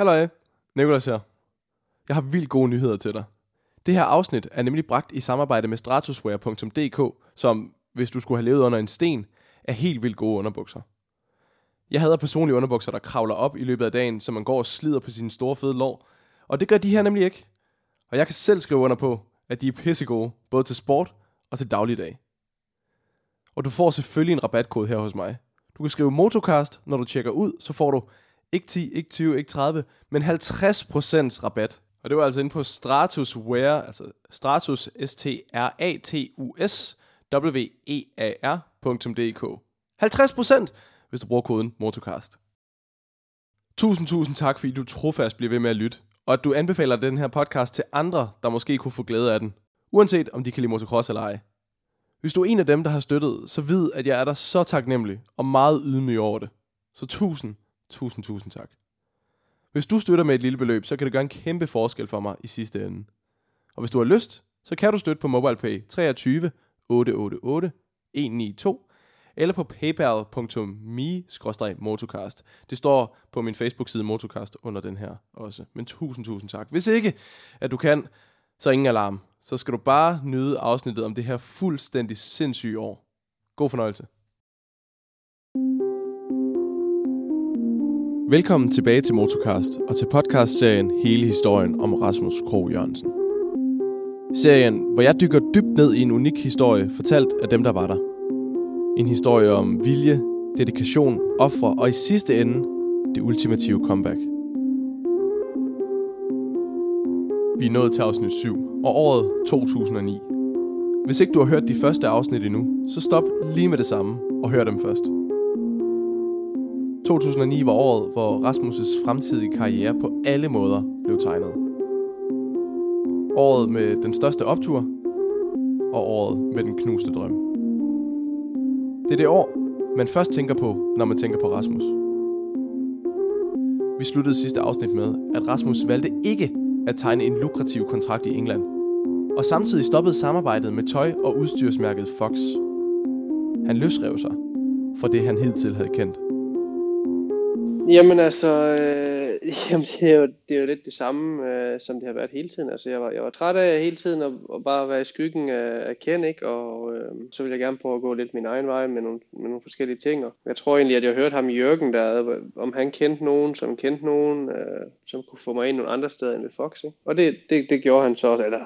Halløj, Nikolas her. Jeg har vildt gode nyheder til dig. Det her afsnit er nemlig bragt i samarbejde med stratuswear.dk, som, hvis du skulle have levet under en sten, er helt vildt gode underbukser. Jeg hader personlige underbukser, der kravler op i løbet af dagen, så man går og slider på sine store fede lår. Og det gør de her nemlig ikke. Og jeg kan selv skrive under på, at de er pissegode, både til sport og til dagligdag. Og du får selvfølgelig en rabatkode her hos mig. Du kan skrive Motocast, når du tjekker ud, så får du ikke 10, ikke 20, ikke 30, men 50% rabat. Og det var altså inde på Stratus Wear, altså Stratus, s t r a t u s w e a r.dk. 50% hvis du bruger koden Motocast. Tusind, tusind tak, fordi du trofast bliver ved med at lytte, og at du anbefaler den her podcast til andre, der måske kunne få glæde af den, uanset om de kan lide motocross eller ej. Hvis du er en af dem, der har støttet, så vid, at jeg er der så taknemmelig og meget ydmyg over det. Så tusind, tusind, tusind tak. Hvis du støtter med et lille beløb, så kan det gøre en kæmpe forskel for mig i sidste ende. Og hvis du har lyst, så kan du støtte på MobilePay 23 888 192 eller på paypal.me-motocast. Det står på min Facebook-side Motocast under den her også. Men tusind, tusind tak. Hvis ikke, at du kan, så ingen alarm. Så skal du bare nyde afsnittet om det her fuldstændig sindssyge år. God fornøjelse. Velkommen tilbage til Motocast og til podcastserien Hele historien om Rasmus Krog Jørgensen. Serien, hvor jeg dykker dybt ned i en unik historie, fortalt af dem, der var der. En historie om vilje, dedikation, ofre og i sidste ende det ultimative comeback. Vi er nået til afsnit 7, og året 2009. Hvis ikke du har hørt de første afsnit endnu, så stop lige med det samme og hør dem først. 2009 var året, hvor Rasmus' fremtidige karriere på alle måder blev tegnet. Året med den største optur, og året med den knuste drøm. Det er det år, man først tænker på, når man tænker på Rasmus. Vi sluttede sidste afsnit med, at Rasmus valgte ikke at tegne en lukrativ kontrakt i England, og samtidig stoppede samarbejdet med tøj- og udstyrsmærket Fox. Han løsrev sig fra det, han hidtil havde kendt. Jamen altså, øh, jamen, det, er jo, det er jo lidt det samme, øh, som det har været hele tiden. Altså, jeg var, jeg var træt af hele tiden at, at bare være i skyggen af, af Ken, ikke? og øh, så ville jeg gerne prøve at gå lidt min egen vej med nogle, med nogle forskellige ting. Og jeg tror egentlig, at jeg hørte ham i Jørgen, der, om han kendte nogen, som kendte nogen, øh, som kunne få mig ind nogle andre steder end ved Fox. Ikke? Og det, det, det gjorde han så også. Eller,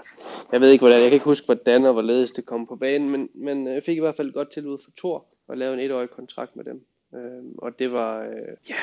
jeg ved ikke, hvordan, jeg kan ikke huske, hvordan og hvorledes det kom på banen, men, men øh, jeg fik i hvert fald et godt tilbud for Thor og lave en etårig kontrakt med dem. Øhm, og det var, øh, ja,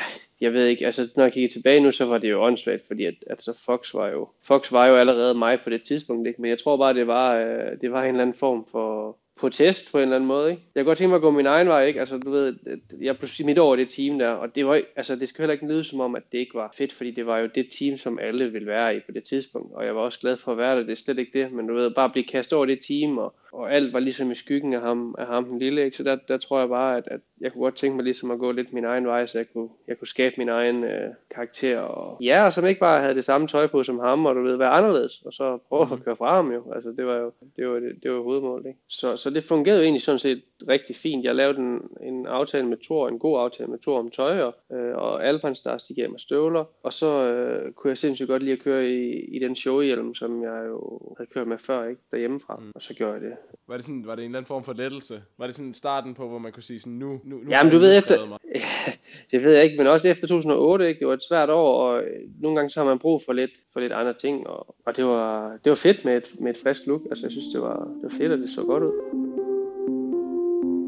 jeg ved ikke, altså når jeg kigger tilbage nu, så var det jo åndssvagt, fordi at, altså Fox var jo, Fox var jo allerede mig på det tidspunkt, ikke? men jeg tror bare, det var, øh, det var en eller anden form for, protest på en eller anden måde. Ikke? Jeg kan godt tænke mig at gå min egen vej. Ikke? Altså, du ved, jeg blev midt over det team der, og det, var, altså, det skal heller ikke lyde som om, at det ikke var fedt, fordi det var jo det team, som alle ville være i på det tidspunkt, og jeg var også glad for at være der, det er slet ikke det, men du ved, bare blive kastet over det team, og, og alt var ligesom i skyggen af ham, af ham den lille, ikke? så der, der tror jeg bare, at, at jeg kunne godt tænke mig ligesom at gå lidt min egen vej, så jeg kunne, jeg kunne skabe min egen øh, karakter, og ja, og som ikke bare havde det samme tøj på som ham, og du ved, være anderledes, og så prøve at mhm. køre fra ham jo, altså det var jo, det var, det, det var hovedmålet, ikke? Så, så det fungerede jo egentlig sådan set rigtig fint. Jeg lavede en, en aftale med Thor, en god aftale med Thor om tøj, og, øh, og Alpenstars, de gav mig støvler, og så øh, kunne jeg sindssygt godt lide at køre i, i den showhjelm, som jeg jo havde kørt med før, ikke, derhjemmefra, mm. og så gjorde jeg det. Var det, sådan, var det en eller anden form for lettelse? Var det sådan starten på, hvor man kunne sige sådan, nu, nu, nu Jamen, du ved efter, mig. det ved jeg ikke, men også efter 2008, ikke, det var et svært år, og øh, nogle gange så har man brug for lidt, for lidt andre ting, og, og det, var, det var fedt med et, med et frisk look, altså jeg synes, det var, det var fedt, at det så godt ud.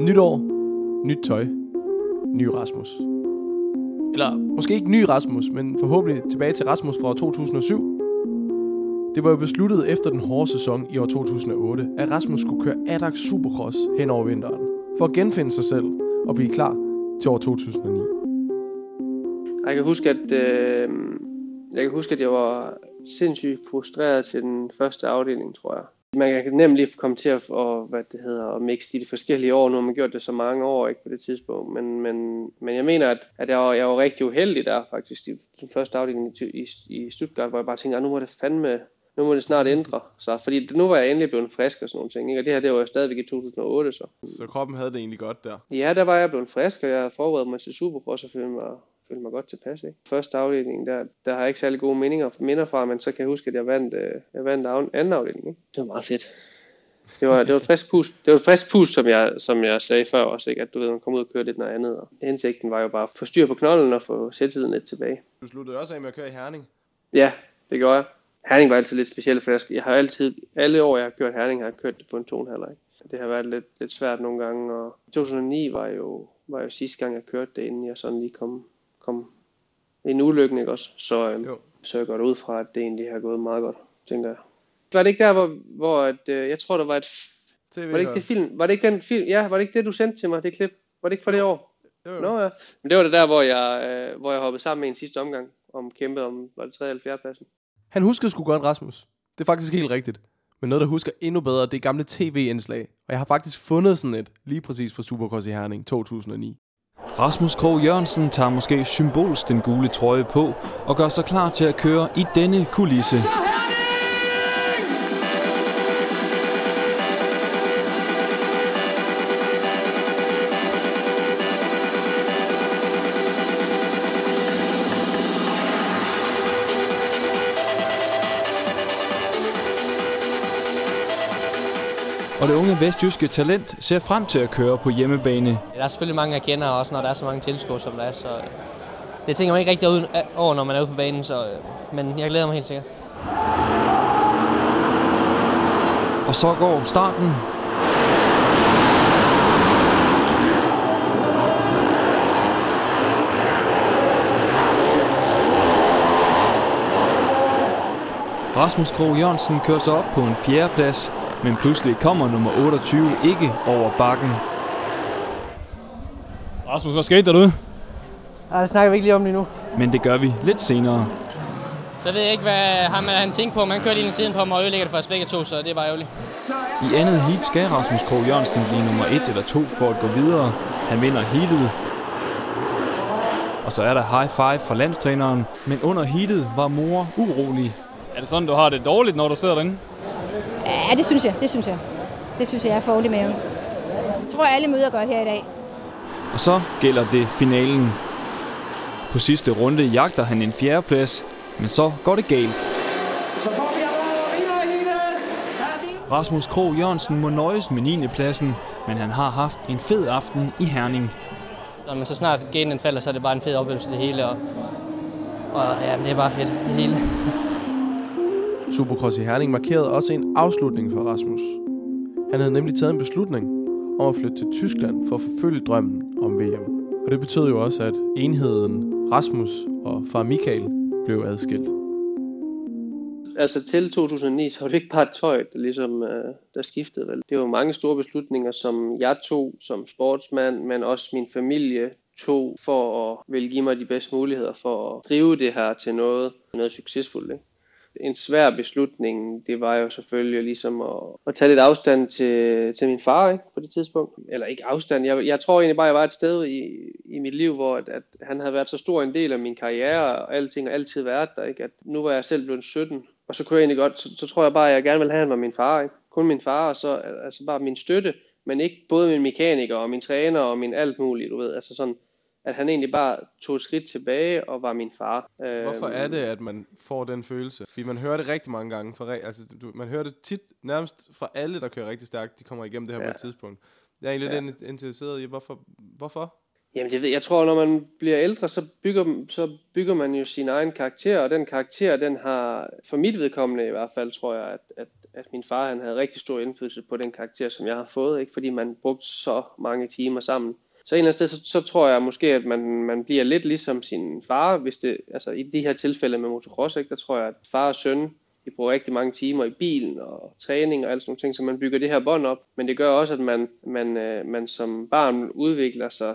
Nytår, nyt tøj, ny Rasmus. Eller måske ikke ny Rasmus, men forhåbentlig tilbage til Rasmus fra 2007. Det var jo besluttet efter den hårde sæson i år 2008, at Rasmus skulle køre Adax Supercross hen over vinteren, for at genfinde sig selv og blive klar til år 2009. Jeg kan huske, at, øh, jeg kan huske, at jeg var sindssygt frustreret til den første afdeling, tror jeg. Man kan nemlig komme til at, og, hvad det hedder, at mixe de forskellige år. Nu har man gjort det så mange år ikke på det tidspunkt. Men, men, men jeg mener, at, at jeg, var, jeg var rigtig uheldig der faktisk. I den første afdeling i, i, i Stuttgart, hvor jeg bare tænkte, at nu må det fandme nu må det snart ændre sig, fordi nu var jeg endelig blevet frisk og sådan nogle ting, ikke? og det her det var jo stadigvæk i 2008. Så. så kroppen havde det egentlig godt der? Ja, der var jeg blevet frisk, og jeg havde forberedt mig til Supercross, og følte mig, følte mig godt tilpas. Ikke? Første afdeling, der, der har jeg ikke særlig gode meninger, minder fra, men så kan jeg huske, at jeg vandt, øh, jeg vandt af- anden afdeling. Ikke? Det var meget fedt. Det var, det var et frisk pus, det var et frisk pus, som jeg, som jeg sagde før også, ikke? at du ved, man kommer ud og kører lidt noget andet. Og hensigten var jo bare at få styr på knolden og få selvtiden lidt tilbage. Du sluttede også af med at køre i Herning. Ja, det gjorde jeg. Herning var altid lidt specielt, for jeg, jeg har altid, alle år jeg har kørt Herning, har jeg kørt det på en 2,5 halvleg. Det har været lidt, lidt svært nogle gange, og 2009 var jo, var jo sidste gang, jeg kørte det, inden jeg sådan lige kom, kom en ulykke, ikke også? Så, øhm, Jo. så jeg går ud fra, at det egentlig har gået meget godt, tænker jeg. Var det ikke der, hvor, hvor at, øh, jeg tror, der var et... TV Var det ikke det film? Var det ikke den film? Ja, var det ikke det, du sendte til mig, det klip? Var det ikke for det år? Jo, jo. Nå ja. Men det var det der, hvor jeg, øh, hvor jeg hoppede sammen med en sidste omgang, om kæmpe om, var det 3. eller 4. pladsen? Han husker sgu godt Rasmus. Det er faktisk helt rigtigt. Men noget, der husker endnu bedre, det er gamle tv-indslag. Og jeg har faktisk fundet sådan et, lige præcis fra Supercross i Herning 2009. Rasmus Krog Jørgensen tager måske symbolsk den gule trøje på og gør sig klar til at køre i denne kulisse. Og det unge vestjyske talent ser frem til at køre på hjemmebane. Der er selvfølgelig mange, jeg kender, også når der er så mange tilskuere, som der er. Så øh, det tænker man ikke rigtig ud- over, når man er ude på banen. Så, øh, men jeg glæder mig helt sikkert. Og så går starten. Rasmus Krog Jørgensen kører sig op på en fjerdeplads, men pludselig kommer nummer 28 ikke over bakken. Rasmus, hvad skete der derude? Ej, det snakker vi ikke lige om lige nu. Men det gør vi lidt senere. Så jeg ved ikke, hvad ham, han tænkte på. Man kører lige en siden på mig og ødelægger det for os begge to, så det er bare ærgerligt. I andet heat skal Rasmus Krog Jørgensen blive nummer 1 eller 2 for at gå videre. Han vinder heatet. Og så er der high five fra landstræneren. Men under heatet var mor urolig. Er det sådan, du har det dårligt, når du sidder derinde? Ja, det synes jeg. Det synes jeg. Det synes jeg, er for i maven. Det tror jeg, alle møder gør her i dag. Og så gælder det finalen. På sidste runde jagter han en fjerdeplads, men så går det galt. Rasmus Krog Jørgensen må nøjes med 9. pladsen, men han har haft en fed aften i Herning. Når man så snart genen falder, så er det bare en fed oplevelse det hele. Og, og ja, det er bare fedt, det hele. Supercross i Herning markerede også en afslutning for Rasmus. Han havde nemlig taget en beslutning om at flytte til Tyskland for at forfølge drømmen om VM. Og det betød jo også, at enheden Rasmus og far Michael blev adskilt. altså til 2009, så var det ikke bare tøj, der ligesom øh, der skiftede. Vel. Det var mange store beslutninger, som jeg tog som sportsmand, men også min familie tog for at vil give mig de bedste muligheder for at drive det her til noget, noget succesfuldt. Ikke? En svær beslutning, det var jo selvfølgelig ligesom at, at tage lidt afstand til, til min far ikke, på det tidspunkt. Eller ikke afstand, jeg, jeg tror egentlig bare, jeg var et sted i, i mit liv, hvor at, at han havde været så stor en del af min karriere, og alting og altid været der. Ikke? At nu var jeg selv blevet 17, og så kunne jeg egentlig godt, så, så tror jeg bare, at jeg gerne vil have, at han var min far. Ikke? Kun min far, og så altså bare min støtte, men ikke både min mekaniker og min træner og min alt muligt, du ved. Altså sådan, at han egentlig bare tog et skridt tilbage og var min far. Hvorfor Øhm, er det, at man får den følelse? Fordi man hører det rigtig mange gange. Fra, re- altså, du, man hører det tit nærmest fra alle, der kører rigtig stærkt. De kommer igennem det her ja. på Ja. et tidspunkt. Jeg er egentlig lidt interesseret i, hvorfor? hvorfor? Jamen, det ved, jeg tror, når man bliver ældre, så bygger, så bygger man jo sin egen karakter, og den karakter, den har, for mit vedkommende i hvert fald, tror jeg, at, at, at min far, han havde rigtig stor indflydelse på den karakter, som jeg har fået, ikke? fordi man brugte så mange timer sammen. Så en eller anden sted, så, så tror jeg måske, at man, man bliver lidt ligesom sin far, hvis det, altså i de her tilfælde med motocross, ikke? der tror jeg, at far og søn, de bruger rigtig mange timer i bilen og træning og alt sådan nogle ting, så man bygger det her bånd op. Men det gør også, at man, man, øh, man som barn udvikler sig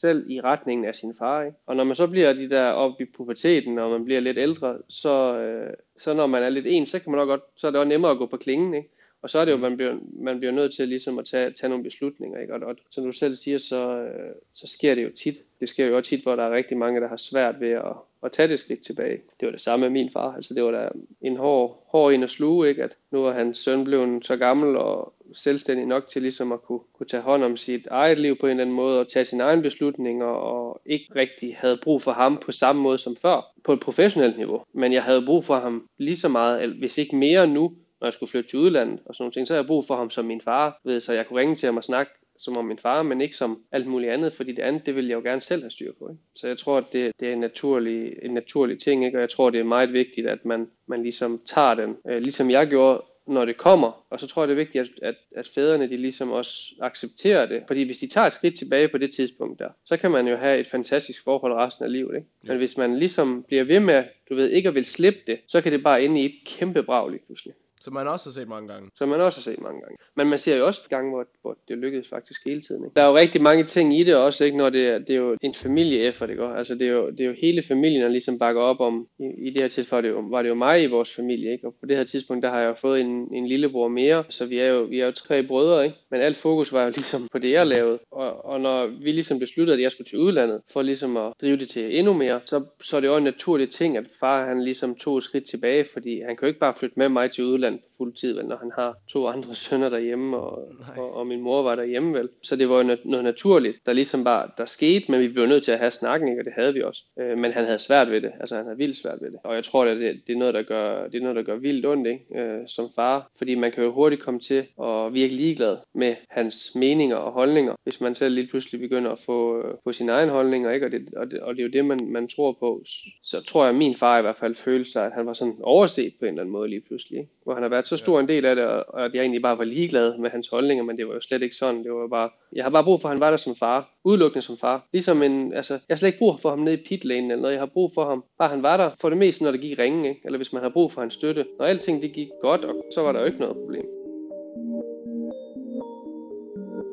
selv i retningen af sin far. Ikke? Og når man så bliver de der op i puberteten, og man bliver lidt ældre, så, øh, så når man er lidt en, så kan man nok godt, så er det også nemmere at gå på klingen. Ikke? Og så er det jo, man bliver, man bliver nødt til ligesom at tage, tage nogle beslutninger, ikke? Og, og som du selv siger, så, øh, så sker det jo tit. Det sker jo også tit, hvor der er rigtig mange, der har svært ved at, at tage det skridt tilbage. Det var det samme med min far. Altså det var da en hård, hård en at sluge, ikke? At nu er hans søn blevet så gammel og selvstændig nok til ligesom at kunne, kunne tage hånd om sit eget liv på en eller anden måde og tage sine egne beslutninger og ikke rigtig havde brug for ham på samme måde som før på et professionelt niveau. Men jeg havde brug for ham lige så meget, hvis ikke mere nu, når jeg skulle flytte til udlandet og sådan nogle ting, så havde jeg brug for ham som min far, ved, så jeg kunne ringe til ham og snakke som om min far, men ikke som alt muligt andet, fordi det andet, det vil jeg jo gerne selv have styr på. Ikke? Så jeg tror, at det, det er en naturlig, en naturlig ting, ikke? og jeg tror, det er meget vigtigt, at man, man ligesom tager den, øh, ligesom jeg gjorde, når det kommer. Og så tror jeg, det er vigtigt, at, at, at fædrene de ligesom også accepterer det. Fordi hvis de tager et skridt tilbage på det tidspunkt der, så kan man jo have et fantastisk forhold resten af livet. Ikke? Men hvis man ligesom bliver ved med, du ved, ikke at vil slippe det, så kan det bare ende i et kæmpe brag lige pludselig. Som man også har set mange gange. Som man også har set mange gange. Men man ser jo også gange, hvor, hvor det lykkedes faktisk hele tiden. Ikke? Der er jo rigtig mange ting i det også, ikke? når det er, det er jo en familieeffort. Ikke? Altså, det, er jo, det er jo hele familien, der ligesom bakker op om. I, i det her tilfælde det jo, var det jo mig i vores familie. Ikke? Og på det her tidspunkt, der har jeg jo fået en, en lillebror mere. Så vi er, jo, vi er jo tre brødre. Ikke? Men alt fokus var jo ligesom på det, jeg lavede. Og, og når vi ligesom besluttede, at jeg skulle til udlandet, for ligesom at drive det til endnu mere, så, så er det jo en naturlig ting, at far han ligesom tog et skridt tilbage, fordi han kan jo ikke bare flytte med mig til udlandet på fuld tid, vel, når han har to andre sønner derhjemme, og, og, og min mor var derhjemme, vel. Så det var jo noget naturligt, der ligesom bare, der skete, men vi blev nødt til at have snakken, ikke? og det havde vi også. Øh, men han havde svært ved det, altså han havde vildt svært ved det. Og jeg tror, at det, det er noget, der gør, det er noget, der gør vildt ondt, ikke? Øh, som far, fordi man kan jo hurtigt komme til at virke ligeglad med hans meninger og holdninger, hvis man selv lige pludselig begynder at få, få sine egne holdninger, ikke? Og, det, og, det, og det er jo det, man, man tror på. Så tror jeg, at min far i hvert fald følte sig, at han var sådan overset på en eller anden måde lige pludselig, ikke? hvor han har været så stor en del af det, og at jeg egentlig bare var ligeglad med hans holdninger, men det var jo slet ikke sådan. Det var bare, jeg har bare brug for, at han var der som far. Udelukkende som far. Ligesom en, altså, jeg har slet ikke brug for ham nede i pitlane eller noget. Jeg har brug for ham. Bare han var der for det meste, når det gik ringe, ikke? eller hvis man har brug for hans støtte. Når alting det gik godt, og så var der jo ikke noget problem.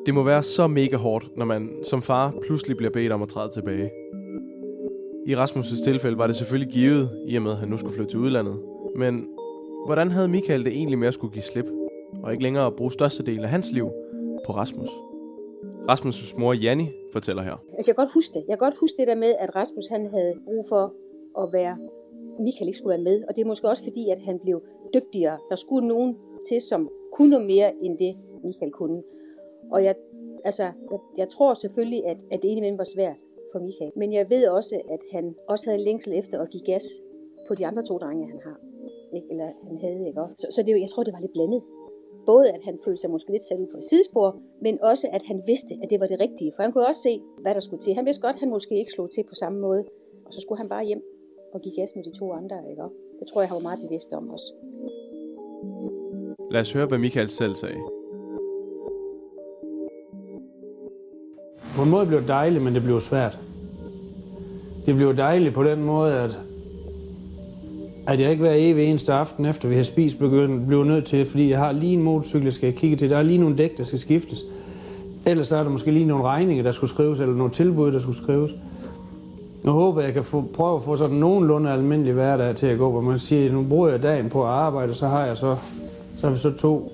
Det må være så mega hårdt, når man som far pludselig bliver bedt om at træde tilbage. I Rasmus' tilfælde var det selvfølgelig givet, i og med at han nu skulle flytte til udlandet. Men hvordan havde Michael det egentlig med at skulle give slip, og ikke længere bruge størstedelen af hans liv på Rasmus? Rasmus' mor Janni fortæller her. Altså jeg kan godt huske det. Jeg kan godt huske det der med, at Rasmus han havde brug for at være, Michael ikke skulle være med. Og det er måske også fordi, at han blev dygtigere. Der skulle nogen til, som kunne noget mere end det, Michael kunne. Og jeg, altså, jeg, jeg tror selvfølgelig, at, at det indimellem var svært for Michael. Men jeg ved også, at han også havde længsel efter at give gas på de andre to drenge, han har. Ikke? Eller han havde, ikke? Så, så det, jeg tror, det var lidt blandet. Både at han følte sig måske lidt sat ud på et sidespor, men også at han vidste, at det var det rigtige. For han kunne også se, hvad der skulle til. Han vidste godt, at han måske ikke slog til på samme måde. Og så skulle han bare hjem og give gas med de to andre. Ikke? Det tror jeg, han var meget bevidst om også. Lad os høre, hvad Michael selv sagde. På en måde blev det dejligt, men det blev svært. Det blev dejligt på den måde, at, at jeg ikke hver evig eneste aften, efter vi har spist, blev, bliver nødt til, fordi jeg har lige en motorcykel, jeg skal kigge til. Der er lige nogle dæk, der skal skiftes. Ellers er der måske lige nogle regninger, der skulle skrives, eller nogle tilbud, der skulle skrives. Jeg håber, jeg kan få, prøve at få sådan nogenlunde almindelig hverdag til at gå, hvor man siger, nu bruger jeg dagen på at arbejde, så har jeg så, så har vi så to,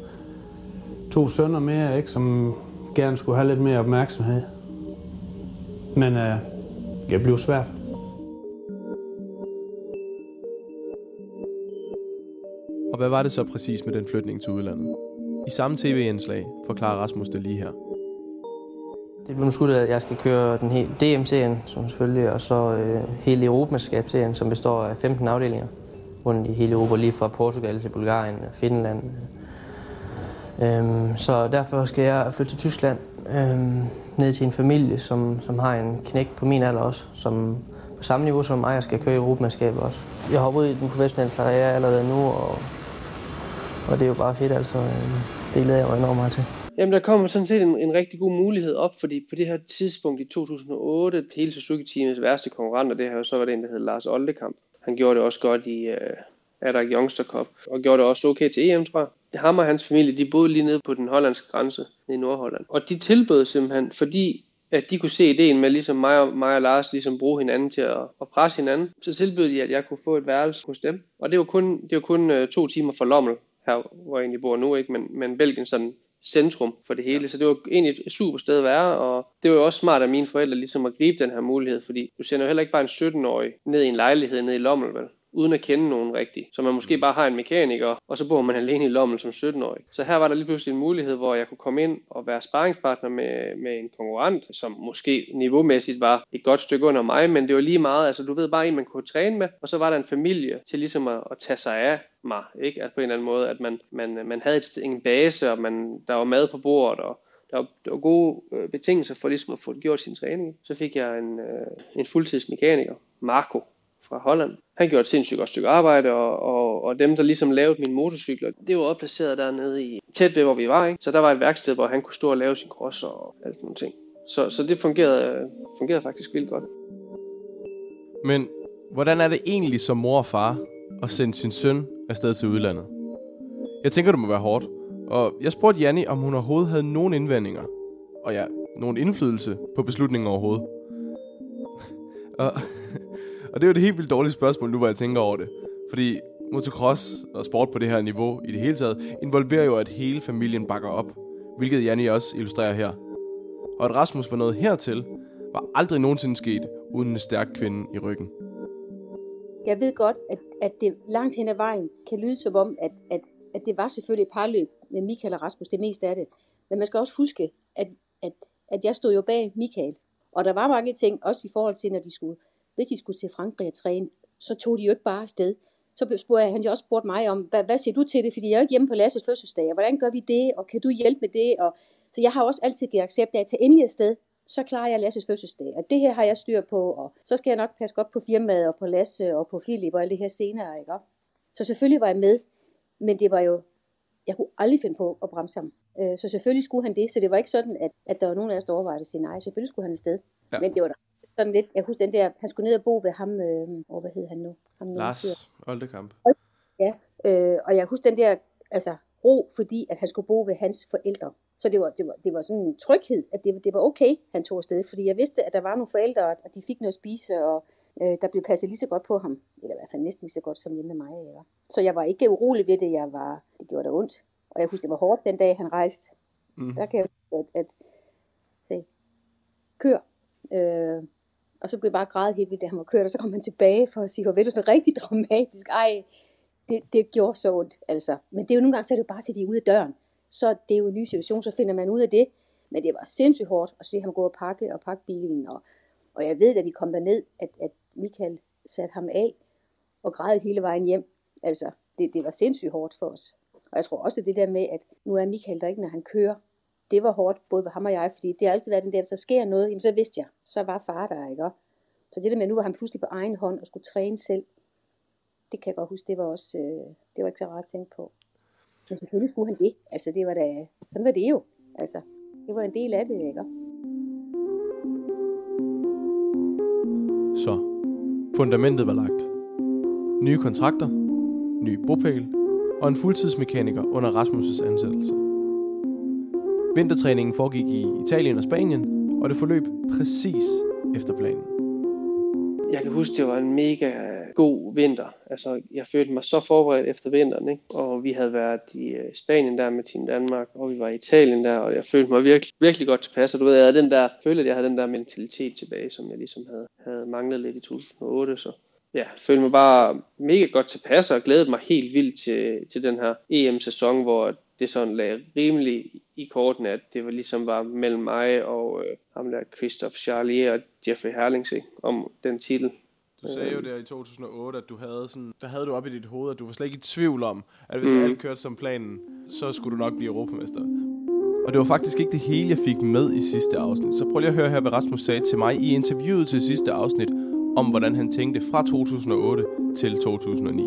to sønner mere, ikke, som gerne skulle have lidt mere opmærksomhed. Men øh, det bliver svært. Hvad var det så præcis med den flytning til udlandet? I samme tv-indslag forklarer Rasmus det lige her. Det blev besluttet, at jeg skal køre den hele DM-serien, som selvfølgelig, og så øh, hele Europamesterskabsserien, som består af 15 afdelinger rundt i hele Europa, lige fra Portugal til Bulgarien og Finland. Øhm, så derfor skal jeg flytte til Tyskland, øhm, ned til en familie, som, som har en knæk på min alder også, som på samme niveau som mig, jeg skal køre i Europamesterskabet også. Jeg har ud i den professionelle karriere allerede nu, og, og det er jo bare fedt, altså. Øhm, det glæder jeg mig enormt meget til. Jamen, der kommer sådan set en, en rigtig god mulighed op, fordi på det her tidspunkt i 2008, hele Suzuki-teamets værste konkurrenter, det har jo så været en, der hed Lars Oldekamp. Han gjorde det også godt i øh, uh, Adag Youngster Cup, og gjorde det også okay til EM, tror jeg. Ham og hans familie, de boede lige nede på den hollandske grænse, i Nordholland. Og de tilbød simpelthen, fordi at de kunne se ideen med, ligesom mig og, mig og Lars, ligesom bruge hinanden til at, at presse hinanden, så tilbød de, at jeg kunne få et værelse hos dem. Og det var kun, det var kun uh, to timer for Lommel her hvor jeg egentlig bor nu, ikke? Men, men Belgien sådan centrum for det hele, så det var egentlig et super sted at være, og det var jo også smart af mine forældre ligesom at gribe den her mulighed, fordi du sender jo heller ikke bare en 17-årig ned i en lejlighed ned i Lommel, vel? Uden at kende nogen rigtigt. Så man måske bare har en mekaniker, og så bor man alene i Lommel som 17-årig. Så her var der lige pludselig en mulighed, hvor jeg kunne komme ind og være sparringspartner med, med en konkurrent, som måske niveaumæssigt var et godt stykke under mig, men det var lige meget, altså du ved bare en, man kunne træne med, og så var der en familie til ligesom at, at tage sig af mig, ikke? At på en eller anden måde, at man, man, man havde et, en base, og man, der var mad på bordet, og der var, der var gode øh, betingelser for ligesom at få gjort sin træning. Så fik jeg en, øh, en fuldtidsmekaniker, Marco, fra Holland. Han gjorde et sindssygt godt stykke arbejde, og, og, og dem, der ligesom lavede mine motorcykler, det var opplaceret dernede i tæt ved, hvor vi var. Ikke? Så der var et værksted, hvor han kunne stå og lave sin cross og alt sådan nogle ting. Så, så det fungerede, fungerede faktisk vildt godt. Men hvordan er det egentlig som mor og far at sende sin søn afsted til udlandet? Jeg tænker, det må være hårdt. Og jeg spurgte Janni, om hun overhovedet havde nogen indvendinger. Og ja, nogen indflydelse på beslutningen overhovedet. og, og det er jo et helt vildt dårligt spørgsmål nu, hvor jeg tænker over det. Fordi motocross og sport på det her niveau i det hele taget, involverer jo, at hele familien bakker op. Hvilket Janni også illustrerer her. Og at Rasmus var noget hertil, var aldrig nogensinde sket uden en stærk kvinde i ryggen. Jeg ved godt, at, at det langt hen ad vejen kan lyde som om, at, at, at det var selvfølgelig et parløb med Michael og Rasmus, det meste af det. Men man skal også huske, at, at, at jeg stod jo bag Michael. Og der var mange ting, også i forhold til, når de skulle, hvis de skulle til Frankrig og træne, så tog de jo ikke bare afsted. Så spurgte han jo også spurgt mig om, hvad, hvad siger du til det? Fordi jeg er jo ikke hjemme på Lasses fødselsdag, og hvordan gør vi det? Og kan du hjælpe med det? Og, så jeg har også altid givet accept af at tage endelig afsted, så klarer jeg Lasses fødselsdag, og det her har jeg styr på, og så skal jeg nok passe godt på firmaet, og på Lasse, og på Philip, og alt det her senere, ikke? Så selvfølgelig var jeg med, men det var jo, jeg kunne aldrig finde på at bremse ham. Øh, så selvfølgelig skulle han det, så det var ikke sådan, at, at der var nogen af os, der overvejede at sige nej, selvfølgelig skulle han afsted. Ja. Men det var da sådan lidt, jeg husker den der, han skulle ned og bo ved ham, øh, hvad hed han nu? Ham Lars Oldekamp. Ja, øh, og jeg husker den der, altså ro, fordi at han skulle bo ved hans forældre. Så det var, det var, det var sådan en tryghed, at det, det var okay, han tog afsted, fordi jeg vidste, at der var nogle forældre, og de fik noget at spise, og øh, der blev passet lige så godt på ham, eller i hvert fald næsten lige så godt som hjemme med mig. Ja. Så jeg var ikke urolig ved det, jeg var, det gjorde da ondt. Og jeg husker, det var hårdt den dag, han rejste. Mm. Der kan jeg at, at se, kør. Øh, og så blev jeg bare græde helt vildt, da han var kørt, og så kom han tilbage for at sige, hvor ved du, sådan rigtig dramatisk. Ej, det, det gjorde så ondt, altså. Men det er jo nogle gange, så er det jo bare at sætte ude af døren så det er jo en ny situation, så finder man ud af det. Men det var sindssygt hårdt at se ham gå og pakke og pakke bilen. Og, og jeg ved, at de kom derned, at, at Michael satte ham af og græd hele vejen hjem. Altså, det, det var sindssygt hårdt for os. Og jeg tror også, at det der med, at nu er Michael der ikke, når han kører, det var hårdt, både for ham og jeg, fordi det har altid været den der, hvis der sker noget, jamen så vidste jeg, så var far der, ikke? Så det der med, at nu var han pludselig på egen hånd og skulle træne selv, det kan jeg godt huske, det var også, øh, det var ikke så rart at tænke på. Men selvfølgelig skulle han det. Altså, det var da, sådan var det jo. Altså, det var en del af det, ikke? Så, fundamentet var lagt. Nye kontrakter, ny bopæl og en fuldtidsmekaniker under Rasmus' ansættelse. Vintertræningen foregik i Italien og Spanien, og det forløb præcis efter planen. Jeg kan huske, det var en mega god vinter. Altså, jeg følte mig så forberedt efter vinteren, ikke? og vi havde været i øh, Spanien der med Team Danmark, og vi var i Italien der, og jeg følte mig virkelig, virkelig godt tilpas. Og du ved, jeg havde den der, følte, at jeg havde den der mentalitet tilbage, som jeg ligesom havde, havde manglet lidt i 2008, så ja, følte mig bare mega godt tilpas, og glædede mig helt vildt til, til den her EM-sæson, hvor det sådan lagde rimelig i kortene, at det var ligesom var mellem mig og øh, ham der Christoph Charlier og Jeffrey Herlings om den titel. Du sagde jo der i 2008, at du havde sådan, der havde du op i dit hoved, at du var slet ikke i tvivl om, at hvis mm. alt kørte som planen, så skulle du nok blive europamester. Og det var faktisk ikke det hele, jeg fik med i sidste afsnit. Så prøv lige at høre her, hvad Rasmus sagde til mig i interviewet til sidste afsnit, om hvordan han tænkte fra 2008 til 2009.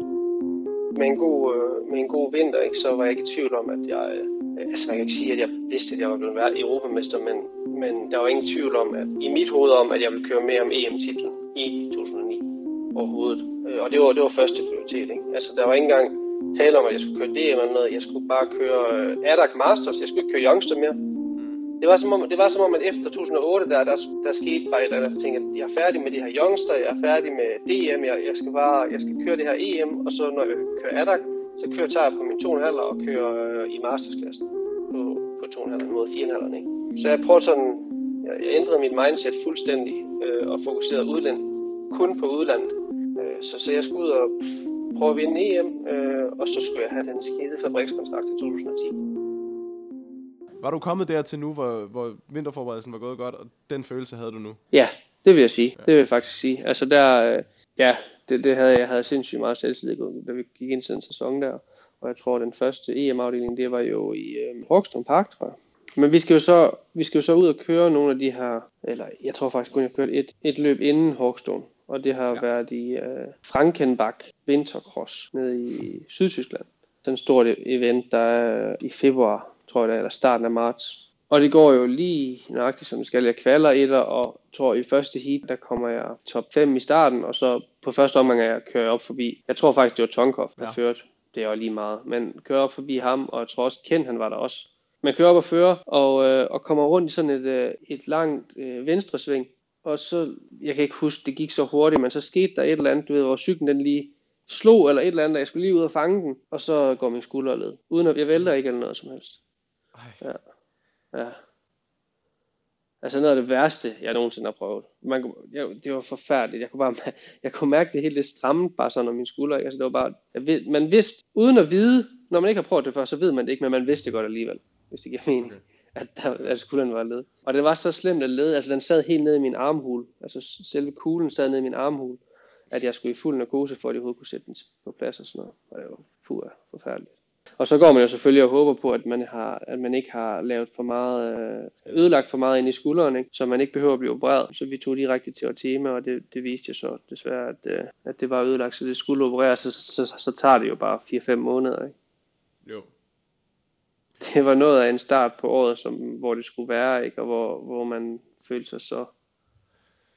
Med en god, øh, med en god vinter, ikke, så var jeg ikke i tvivl om, at jeg... Øh, altså man kan ikke sige, at jeg vidste, at jeg var blevet været europamester, men, men der var ingen tvivl om, at i mit hoved om, at jeg ville køre med om EM-titlen i 2009 overhovedet. Øh, og det var, det var første prioritet. Ikke? Altså, der var ikke engang tale om, at jeg skulle køre DM eller noget. Jeg skulle bare køre uh, ADAC Masters. Jeg skulle ikke køre Youngster mere. Det var, som om, det var som om, at efter 2008, der, der, der skete bare et eller andet. Jeg tænkte, at jeg er færdig med de her Youngster, jeg er færdig med DM, jeg, jeg, skal bare jeg skal køre det her EM, og så når jeg kører ADAC, Så kører tager jeg på min 2,5 og kører øh, i mastersklassen på, på 2,5 mod 4,5. Ikke? Så jeg prøver sådan, jeg, jeg ændrede mit mindset fuldstændig øh, og fokuserede udland, kun på udlandet. Øh, så, så jeg skulle ud og prøve at vinde EM, øh, og så skulle jeg have den skide fabrikskontrakt i 2010. Var du kommet dertil nu, hvor, hvor vinterforberedelsen var gået godt, og den følelse havde du nu? Ja, det vil jeg sige. Ja. Det vil jeg faktisk sige. Altså der, øh, ja, det, det havde jeg havde sindssygt meget selvtillid, da vi gik ind til den sæson der. Og jeg tror, den første EM-afdeling, det var jo i øh, Rockstone Park, tror jeg. Men vi skal, jo så, vi skal jo så ud og køre nogle af de her, eller jeg tror faktisk kun, jeg har kørt et, et løb inden Hawkstone. Og det har ja. været i uh, Frankenbach Wintercross nede i Sydtyskland. Sådan en stort event, der er i februar, tror jeg er, eller starten af marts. Og det går jo lige nøjagtigt som det skal. Jeg kvalder etter, og tror i første heat, der kommer jeg top 5 i starten, og så på første omgang er jeg kører op forbi. Jeg tror faktisk, det var Tonkov, der ja. førte. Det er jo lige meget. Men kører op forbi ham, og jeg tror også, Ken han var der også. Man kører op og fører, og, øh, og kommer rundt i sådan et, øh, et langt øh, venstresving. Og så, jeg kan ikke huske, det gik så hurtigt, men så skete der et eller andet, du ved, hvor cyklen den lige slog, eller et eller andet, jeg skulle lige ud og fange den, og så går min skulder led. Uden at jeg vælter ikke eller noget som helst. Ej. Ja. Ja. Altså noget af det værste, jeg nogensinde har prøvet. Man, jeg, det var forfærdeligt. Jeg kunne, bare, jeg kunne mærke det hele det stramme bare sådan om min skulder. Altså, det var bare, jeg man vidste, uden at vide, når man ikke har prøvet det før, så ved man det ikke, men man vidste det godt alligevel, hvis det giver mening. Okay. At, der, at skulderen var led. Og den var så slemt at led, altså den sad helt nede i min armhul. Altså selve kuglen sad nede i min armhul, at jeg skulle i fuld narkose, for at jeg overhovedet kunne sætte den på plads og sådan noget. Og det var puha, forfærdeligt. Og så går man jo selvfølgelig og håber på, at man, har, at man ikke har lavet for meget, øh, ødelagt for meget ind i skulderen, ikke? så man ikke behøver at blive opereret. Så vi tog direkte til Ortema, og det, det viste jo så desværre, at, øh, at det var ødelagt, så det skulle opereres, så, så, så, så tager det jo bare 4-5 måneder. Ikke? Jo. Det var noget af en start på året, som, hvor det skulle være, ikke? og hvor, hvor man følte sig så,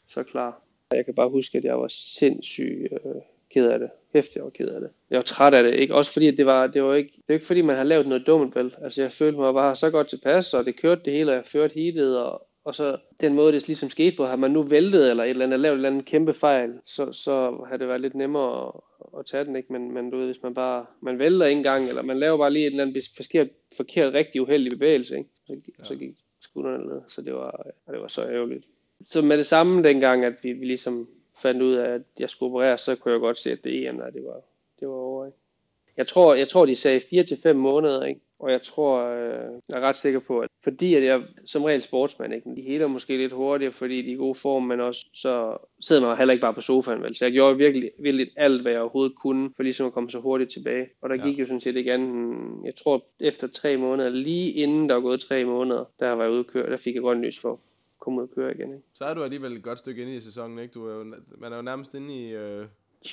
så klar. Jeg kan bare huske, at jeg var sindssygt øh, ked af det. Hæftig, jeg var ked af det. Jeg var træt af det, ikke? Også fordi, at det var, det var ikke, det var ikke fordi, man har lavet noget dumt, vel? Altså, jeg følte mig bare så godt tilpas, og det kørte det hele, og jeg førte heatet, og, og så den måde, det ligesom skete på, har man nu væltet, eller et eller andet, lavet et eller andet kæmpe fejl, så, så har det været lidt nemmere at, at tage den, ikke? Men, men du ved, hvis man bare, man vælter ikke engang, eller man laver bare lige et eller andet forkert, forkert rigtig uheldig bevægelse, ikke? Så, ja. så gik skuldrene ned, så det var, det var så ærgerligt. Så med det samme dengang, at vi, vi ligesom fandt ud af, at jeg skulle operere, så kunne jeg godt se, at det EM, der, det var, det var over. Ikke? Jeg tror, jeg tror, de sagde 4 til fem måneder, ikke? Og jeg tror, øh, jeg er ret sikker på, at fordi at jeg som regel sportsmand, ikke? de heler måske lidt hurtigere, fordi de er i god form, men også så sidder man heller ikke bare på sofaen, vel? Så jeg gjorde virkelig, virkelig alt, hvad jeg overhovedet kunne, for ligesom at komme så hurtigt tilbage. Og der ja. gik jo sådan set ikke andet, jeg tror efter tre måneder, lige inden der var gået tre måneder, der var jeg ude køre, der fik jeg grønt lys for, komme ud og køre igen. Ikke? Så er du alligevel et godt stykke inde i sæsonen, ikke? Du er jo, man er jo nærmest inde i... Øh,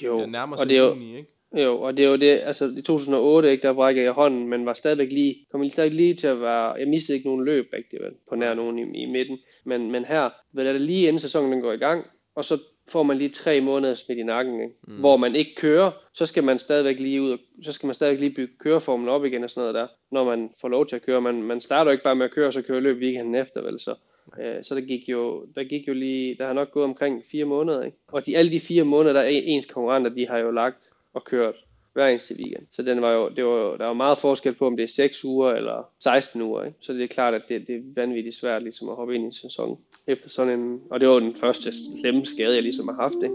jo, ja, nærmere og det er jo, i, ikke? Jo, og det er jo det, altså i 2008, ikke, der brækkede jeg hånden, men var stadigvæk lige, kom stadig lige til at være, jeg mistede ikke nogen løb rigtig, vel, på nær nogen i, i midten, men, men her, vel, er det lige inden sæsonen den går i gang, og så får man lige tre måneder smidt i nakken, ikke? Mm. hvor man ikke kører, så skal man stadigvæk lige ud, og, så skal man stadigvæk lige bygge køreformen op igen og sådan noget der, når man får lov til at køre. Man, man starter jo ikke bare med at køre, og så kører løb weekenden efter, vel, så Øh, så der gik, jo, der gik jo lige, der har nok gået omkring fire måneder, ikke? Og de, alle de fire måneder, der er ens konkurrenter, de har jo lagt og kørt hver eneste weekend. Så den var jo, det var, der var meget forskel på, om det er 6 uger eller 16 uger. Ikke? Så det er klart, at det, det er vanvittigt svært ligesom at hoppe ind i en sæson efter sådan en... Og det var den første slemme skade, jeg ligesom har haft. Ikke?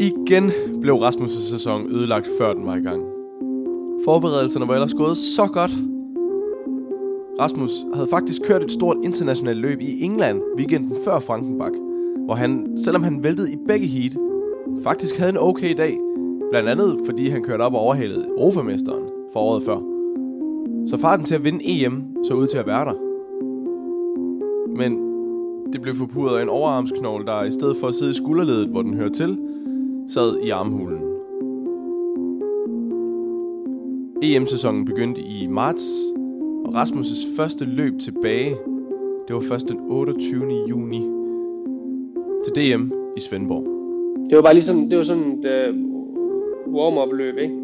Igen blev Rasmus' sæson ødelagt, før den var i gang. Forberedelserne var ellers gået så godt, Rasmus havde faktisk kørt et stort internationalt løb i England weekenden før Frankenbach, hvor han, selvom han væltede i begge heat, faktisk havde en okay dag. Blandt andet fordi han kørte op og overhalede Europamesteren for året før. Så farten til at vinde EM så ud til at være der. Men det blev forpurret af en overarmsknogle, der i stedet for at sidde i skulderledet, hvor den hører til, sad i armhulen. EM-sæsonen begyndte i marts og Rasmus' første løb tilbage, det var først den 28. juni til DM i Svendborg. Det var bare ligesom, det var sådan et uh, warm-up løb, ikke?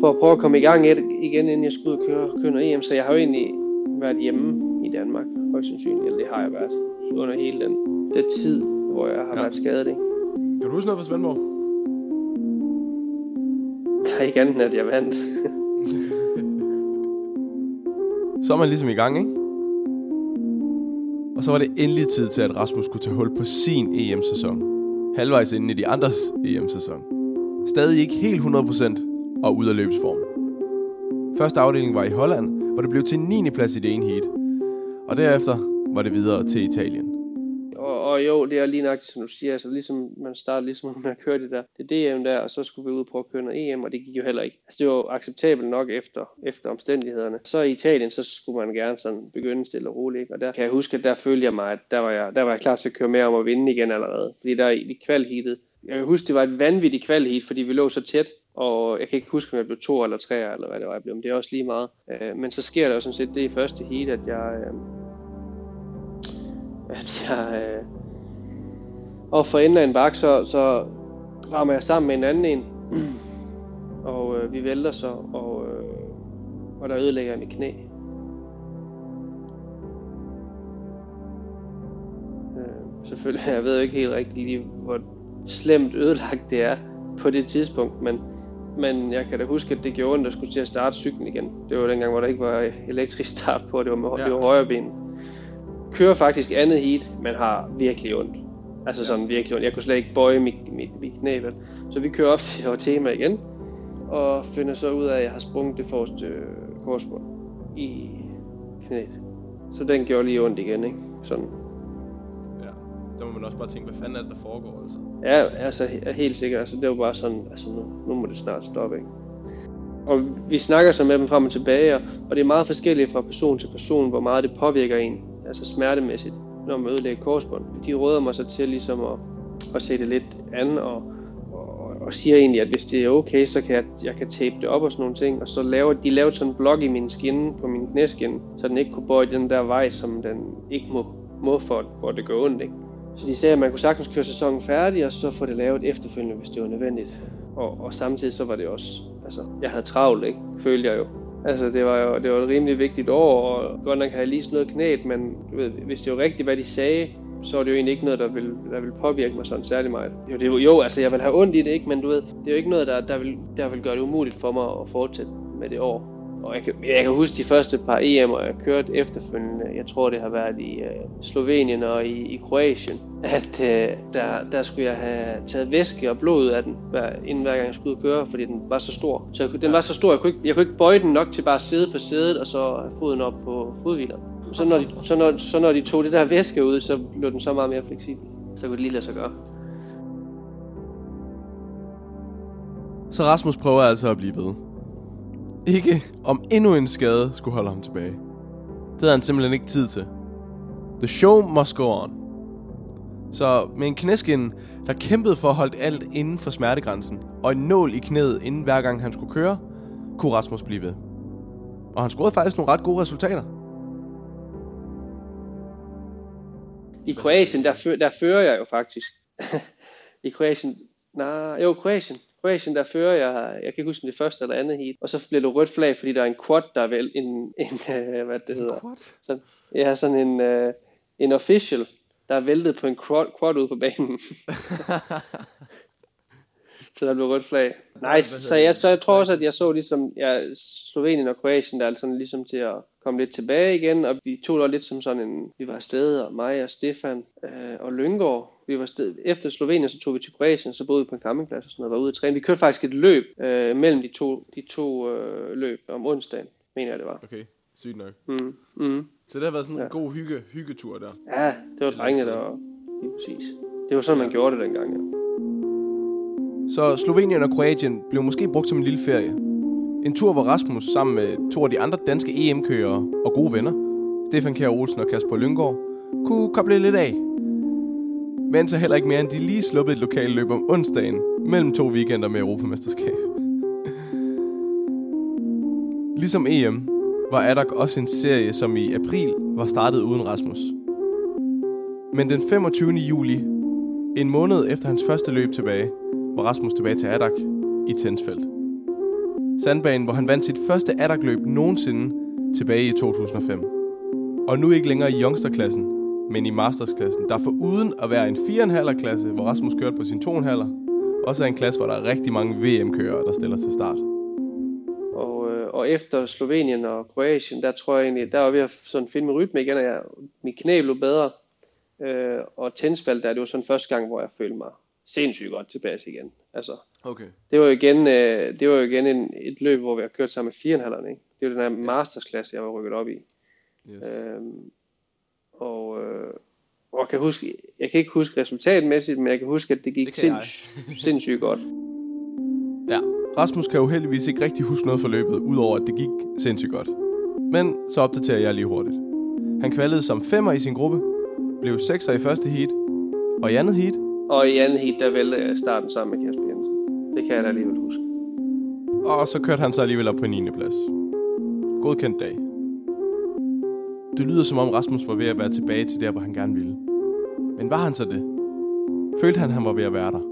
For at prøve at komme i gang igen, inden jeg skulle ud og køre, køre noget EM. Så jeg har jo egentlig været hjemme i Danmark, højst sandsynligt, eller det har jeg været under hele den, den tid, hvor jeg har ja. været skadet, ikke? Kan du huske noget fra Svendborg? ikke andet, at jeg vandt. Så er man ligesom i gang, ikke? Og så var det endelig tid til, at Rasmus skulle tage hul på sin EM-sæson. Halvvejs inden i de andres EM-sæson. Stadig ikke helt 100% og ud af løbsform. Første afdeling var i Holland, hvor det blev til 9. plads i det ene heat. Og derefter var det videre til Italien. Jo, det er lige nok, som du siger, altså ligesom man startede ligesom med at køre det der, det DM der, og så skulle vi ud på at køre noget EM, og det gik jo heller ikke. Altså det var jo acceptabelt nok efter, efter omstændighederne. Så i Italien, så skulle man gerne sådan begynde stille og roligt, ikke? og der kan jeg huske, at der følte jeg mig, at der var jeg, der var jeg klar til at køre mere om at vinde igen allerede. Fordi der i kvalheatet, jeg kan huske, det var et vanvittigt kvalheat, fordi vi lå så tæt, og jeg kan ikke huske, om jeg blev to eller tre, eller hvad det var, jeg blev, men det er også lige meget. Øh, men så sker der jo sådan set det i første heat, at jeg, øh, at jeg, øh, og for enden af en bakke, så, så rammer jeg sammen med en anden en, og øh, vi vælter så, og, øh, og der ødelægger jeg mit knæ. Øh, selvfølgelig, jeg ved jo ikke helt rigtigt lige, hvor slemt ødelagt det er på det tidspunkt, men, men jeg kan da huske, at det gjorde ondt at skulle til at starte cyklen igen. Det var dengang, hvor der ikke var elektrisk start på, det var med ja. det var højre ben. Kører faktisk andet heat, men har virkelig ondt. Altså sådan virkelig ondt. Jeg kunne slet ikke bøje mit, mit, mit knæ, vel? Så vi kører op til tema igen, og finder så ud af, at jeg har sprunget det forreste øh, korsbånd i knæet. Så den gjorde lige ondt igen, ikke? Sådan. Ja, der må man også bare tænke, hvad fanden er det, der foregår, altså? Ja, altså helt sikkert. Altså, det var bare sådan, altså nu, nu må det snart stoppe, ikke? Og vi snakker så med dem frem og tilbage, og det er meget forskelligt fra person til person, hvor meget det påvirker en, altså smertemæssigt når man ødelægger korsbånd. De råder mig så til ligesom at, at se det lidt an og, og, og siger egentlig, at hvis det er okay, så kan jeg, jeg kan tape det op og sådan nogle ting. Og så laver de lavet sådan en blok i min skinne, på min knæskinne, så den ikke kunne bøje den der vej, som den ikke må, må for, hvor det går ondt. Ikke? Så de sagde, at man kunne sagtens køre sæsonen færdig, og så få det lavet efterfølgende, hvis det var nødvendigt. Og, og samtidig så var det også, altså, jeg havde travlt, ikke? Følte jeg jo. Altså, det var jo det var et rimelig vigtigt år, og godt nok havde jeg lige slået knæet, men du ved, hvis det var rigtigt, hvad de sagde, så er det jo egentlig ikke noget, der vil, der vil påvirke mig sådan særlig meget. Jo, det, jo, altså jeg vil have ondt i det, ikke? men du ved, det er jo ikke noget, der, der, vil, der vil gøre det umuligt for mig at fortsætte med det år. Og jeg kan, jeg kan huske de første par EM'er, jeg kørt efterfølgende. Jeg tror, det har været i uh, Slovenien og i, i Kroatien. At uh, der, der skulle jeg have taget væske og blod af den, hver, inden hver gang jeg skulle køre, fordi den var så stor. Så jeg, den var så stor, jeg kunne, ikke, jeg kunne ikke bøje den nok til bare at sidde på sædet og så have foden op på fodhvileren. Så når, de, så, når, så når de tog det der væske ud, så blev den så meget mere fleksibel. Så kunne det lige lade sig gøre. Så Rasmus prøver altså at blive ved. Ikke om endnu en skade skulle holde ham tilbage. Det havde han simpelthen ikke tid til. The show must go on. Så med en knæskin, der kæmpede for at holde alt inden for smertegrænsen, og en nål i knæet inden hver gang han skulle køre, kunne Rasmus blive ved. Og han scorede faktisk nogle ret gode resultater. I Kroatien, der, før, der fører jeg jo faktisk. I Kroatien, nej, jo, Kroatien. Kroatien, der fører jeg, jeg kan ikke huske, det første eller andet heat, og så bliver det rødt flag, fordi der er en quad, der er vel en, en uh, hvad det hedder. Quad? Sådan, ja, sådan en, uh, en official, der er væltet på en quad, quad ude på banen. så der blev rødt flag. Nej, så jeg, så jeg tror også, at jeg så ligesom ja, Slovenien og Kroatien, der er sådan ligesom til at komme lidt tilbage igen, og vi tog det lidt som sådan en, vi var afsted, og mig og Stefan øh, og Lyngård, vi var sted, efter Slovenien, så tog vi til Kroatien, så boede vi på en campingplads og sådan noget, var ude at træne. Vi kørte faktisk et løb øh, mellem de to, de to øh, løb om onsdagen, mener jeg det var. Okay, sygt nok. Mm, mm. Så det har været sådan en ja. god hygge, hyggetur der. Ja, det var drengene, der lige præcis. Det var sådan, man gjorde det dengang, ja. Så Slovenien og Kroatien blev måske brugt som en lille ferie. En tur, hvor Rasmus sammen med to af de andre danske EM-kørere og gode venner, Stefan Kjær Olsen og Kasper Lyngård, kunne koble lidt af. Men så heller ikke mere end de lige sluppede et lokalt løb om onsdagen mellem to weekender med Europamesterskab. ligesom EM var Adak også en serie, som i april var startet uden Rasmus. Men den 25. juli, en måned efter hans første løb tilbage, var Rasmus tilbage til Adak i Tensfeldt. Sandbanen, hvor han vandt sit første Adak-løb nogensinde tilbage i 2005. Og nu ikke længere i youngsterklassen, men i mastersklassen, der for uden at være en 4,5 klasse, hvor Rasmus kørte på sin 2,5, også er en klasse, hvor der er rigtig mange VM-kørere, der stiller til start. Og, øh, og efter Slovenien og Kroatien, der tror jeg egentlig, der var ved at sådan finde min rytme igen, og jeg, mit knæ blev bedre. Øh, og Tensfald, der det var sådan første gang, hvor jeg følte mig sindssygt godt tilbage igen. Altså, Okay. det var jo igen, øh, det var jo igen en, et løb, hvor vi har kørt sammen med firehandlerne. Ikke? Det var den her mastersklasse, jeg var rykket op i. Yes. Øhm, og, øh, og jeg kan, huske, jeg kan ikke huske resultatmæssigt, men jeg kan huske, at det gik Det sinds, sindssygt godt. Ja, Rasmus kan jo heldigvis ikke rigtig huske noget for løbet, udover at det gik sindssygt godt. Men så opdaterer jeg lige hurtigt. Han kvalede som femmer i sin gruppe, blev sekser i første heat, og i andet heat, og i anden heat, der væltede jeg starten sammen med Kasper Jensen. Det kan jeg da alligevel huske. og så kørte han så alligevel op på 9. plads. Godkendt dag. Det lyder som om Rasmus var ved at være tilbage til der, hvor han gerne ville. Men var han så det? Følte han, han var ved at være der?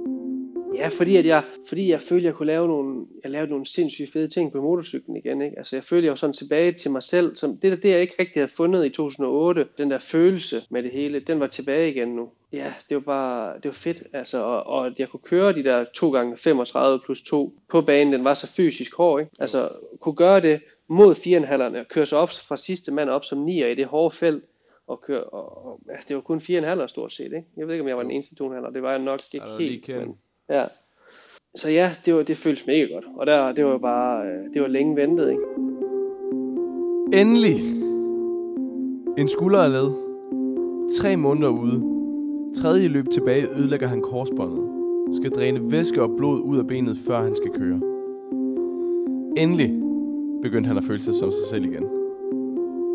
Ja, fordi, at jeg, fordi jeg følte, at jeg kunne lave nogle, jeg lavede nogle sindssygt fede ting på motorcyklen igen. Ikke? Altså, jeg følte, jeg var sådan tilbage til mig selv. Som, det, der, det, jeg ikke rigtig havde fundet i 2008, den der følelse med det hele, den var tilbage igen nu. Ja, det var bare, det var fedt. Altså, og, og at jeg kunne køre de der 2 gange 35 plus 2 på banen, den var så fysisk hård. Ikke? Altså, kunne gøre det mod 4,5'erne, og køre sig op fra sidste mand op som 9'er i det hårde felt, og køre, og, og, altså det var kun 4,5'er stort set, ikke? Jeg ved ikke, om jeg var den eneste 2,5'er, det var jeg nok ikke lige helt, men, ja. Så ja, det, var, det føltes mega godt, og der, det var bare, øh, det var længe ventet, ikke? Endelig! En skulder er led. Tre måneder ude. Tredje løb tilbage ødelægger han korsbåndet. Skal dræne væske og blod ud af benet, før han skal køre. Endelig begyndte han at føle sig som sig selv igen.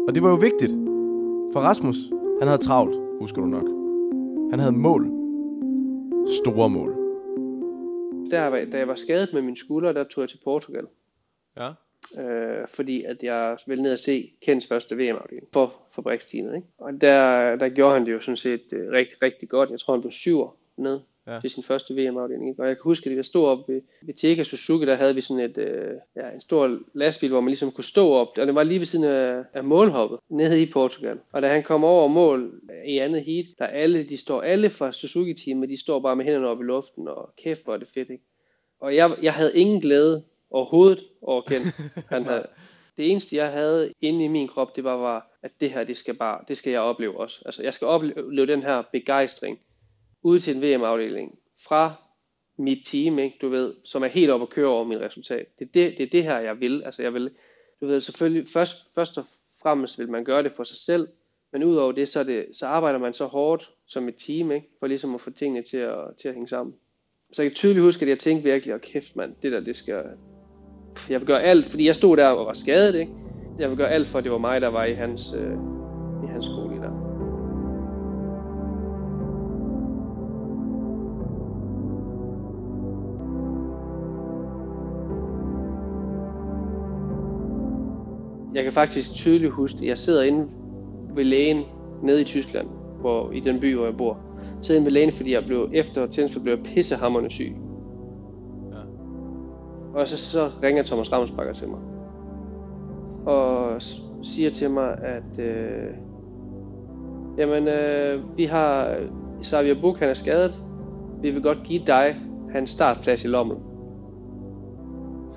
Og det var jo vigtigt. For Rasmus, han havde travlt, husker du nok. Han havde mål. Store mål. Der, da jeg var skadet med min skulder, der tog jeg til Portugal. Ja. øh, fordi at jeg ville ned og se Kens første VM-afdeling for fabriksteamet. Ikke? Og der, der gjorde han det jo sådan set øh, rigtig, rigtig godt. Jeg tror, han blev syver ned Ja. til sin første VM-afdeling. Og jeg kan huske, at vi stod op ved, ved Teka Suzuki, der havde vi sådan et, øh, ja, en stor lastbil, hvor man ligesom kunne stå op. Og det var lige ved siden af, af målhoppet, nede i Portugal. Og da han kom over mål i andet heat, der alle, de står alle fra Suzuki-teamet, de står bare med hænderne op i luften, og kæft, hvor er det fedt, ikke? Og jeg, jeg havde ingen glæde overhovedet over Ken. Han havde, det eneste, jeg havde inde i min krop, det var, var at det her, det skal, bare, det skal jeg opleve også. Altså, jeg skal opleve den her begejstring ude til en VM-afdeling fra mit team, ikke, du ved, som er helt oppe at køre over mit resultat. Det er det, det er det her, jeg vil. Altså, jeg vil, du ved, selvfølgelig, først, først og fremmest vil man gøre det for sig selv, men udover det, så, det, så arbejder man så hårdt som et team, ikke, for ligesom at få tingene til at, til at hænge sammen. Så jeg kan tydeligt huske, at jeg tænkte virkelig, at kæft mand, det der, det skal... Jeg vil gøre alt, fordi jeg stod der og var skadet, ikke? Jeg vil gøre alt for, at det var mig, der var i hans, øh, i hans skole der. Jeg kan faktisk tydeligt huske, at jeg sidder inde ved lægen nede i Tyskland, hvor, i den by, hvor jeg bor. Jeg sidder inde ved lægen, fordi jeg blev efter tændsel blev jeg pissehammerende syg. Ja. Og så, så ringer Thomas Ramsbakker til mig. Og siger til mig, at øh, jamen, øh, vi har Xavier Buk, han er skadet. Vi vil godt give dig hans startplads i Lommel.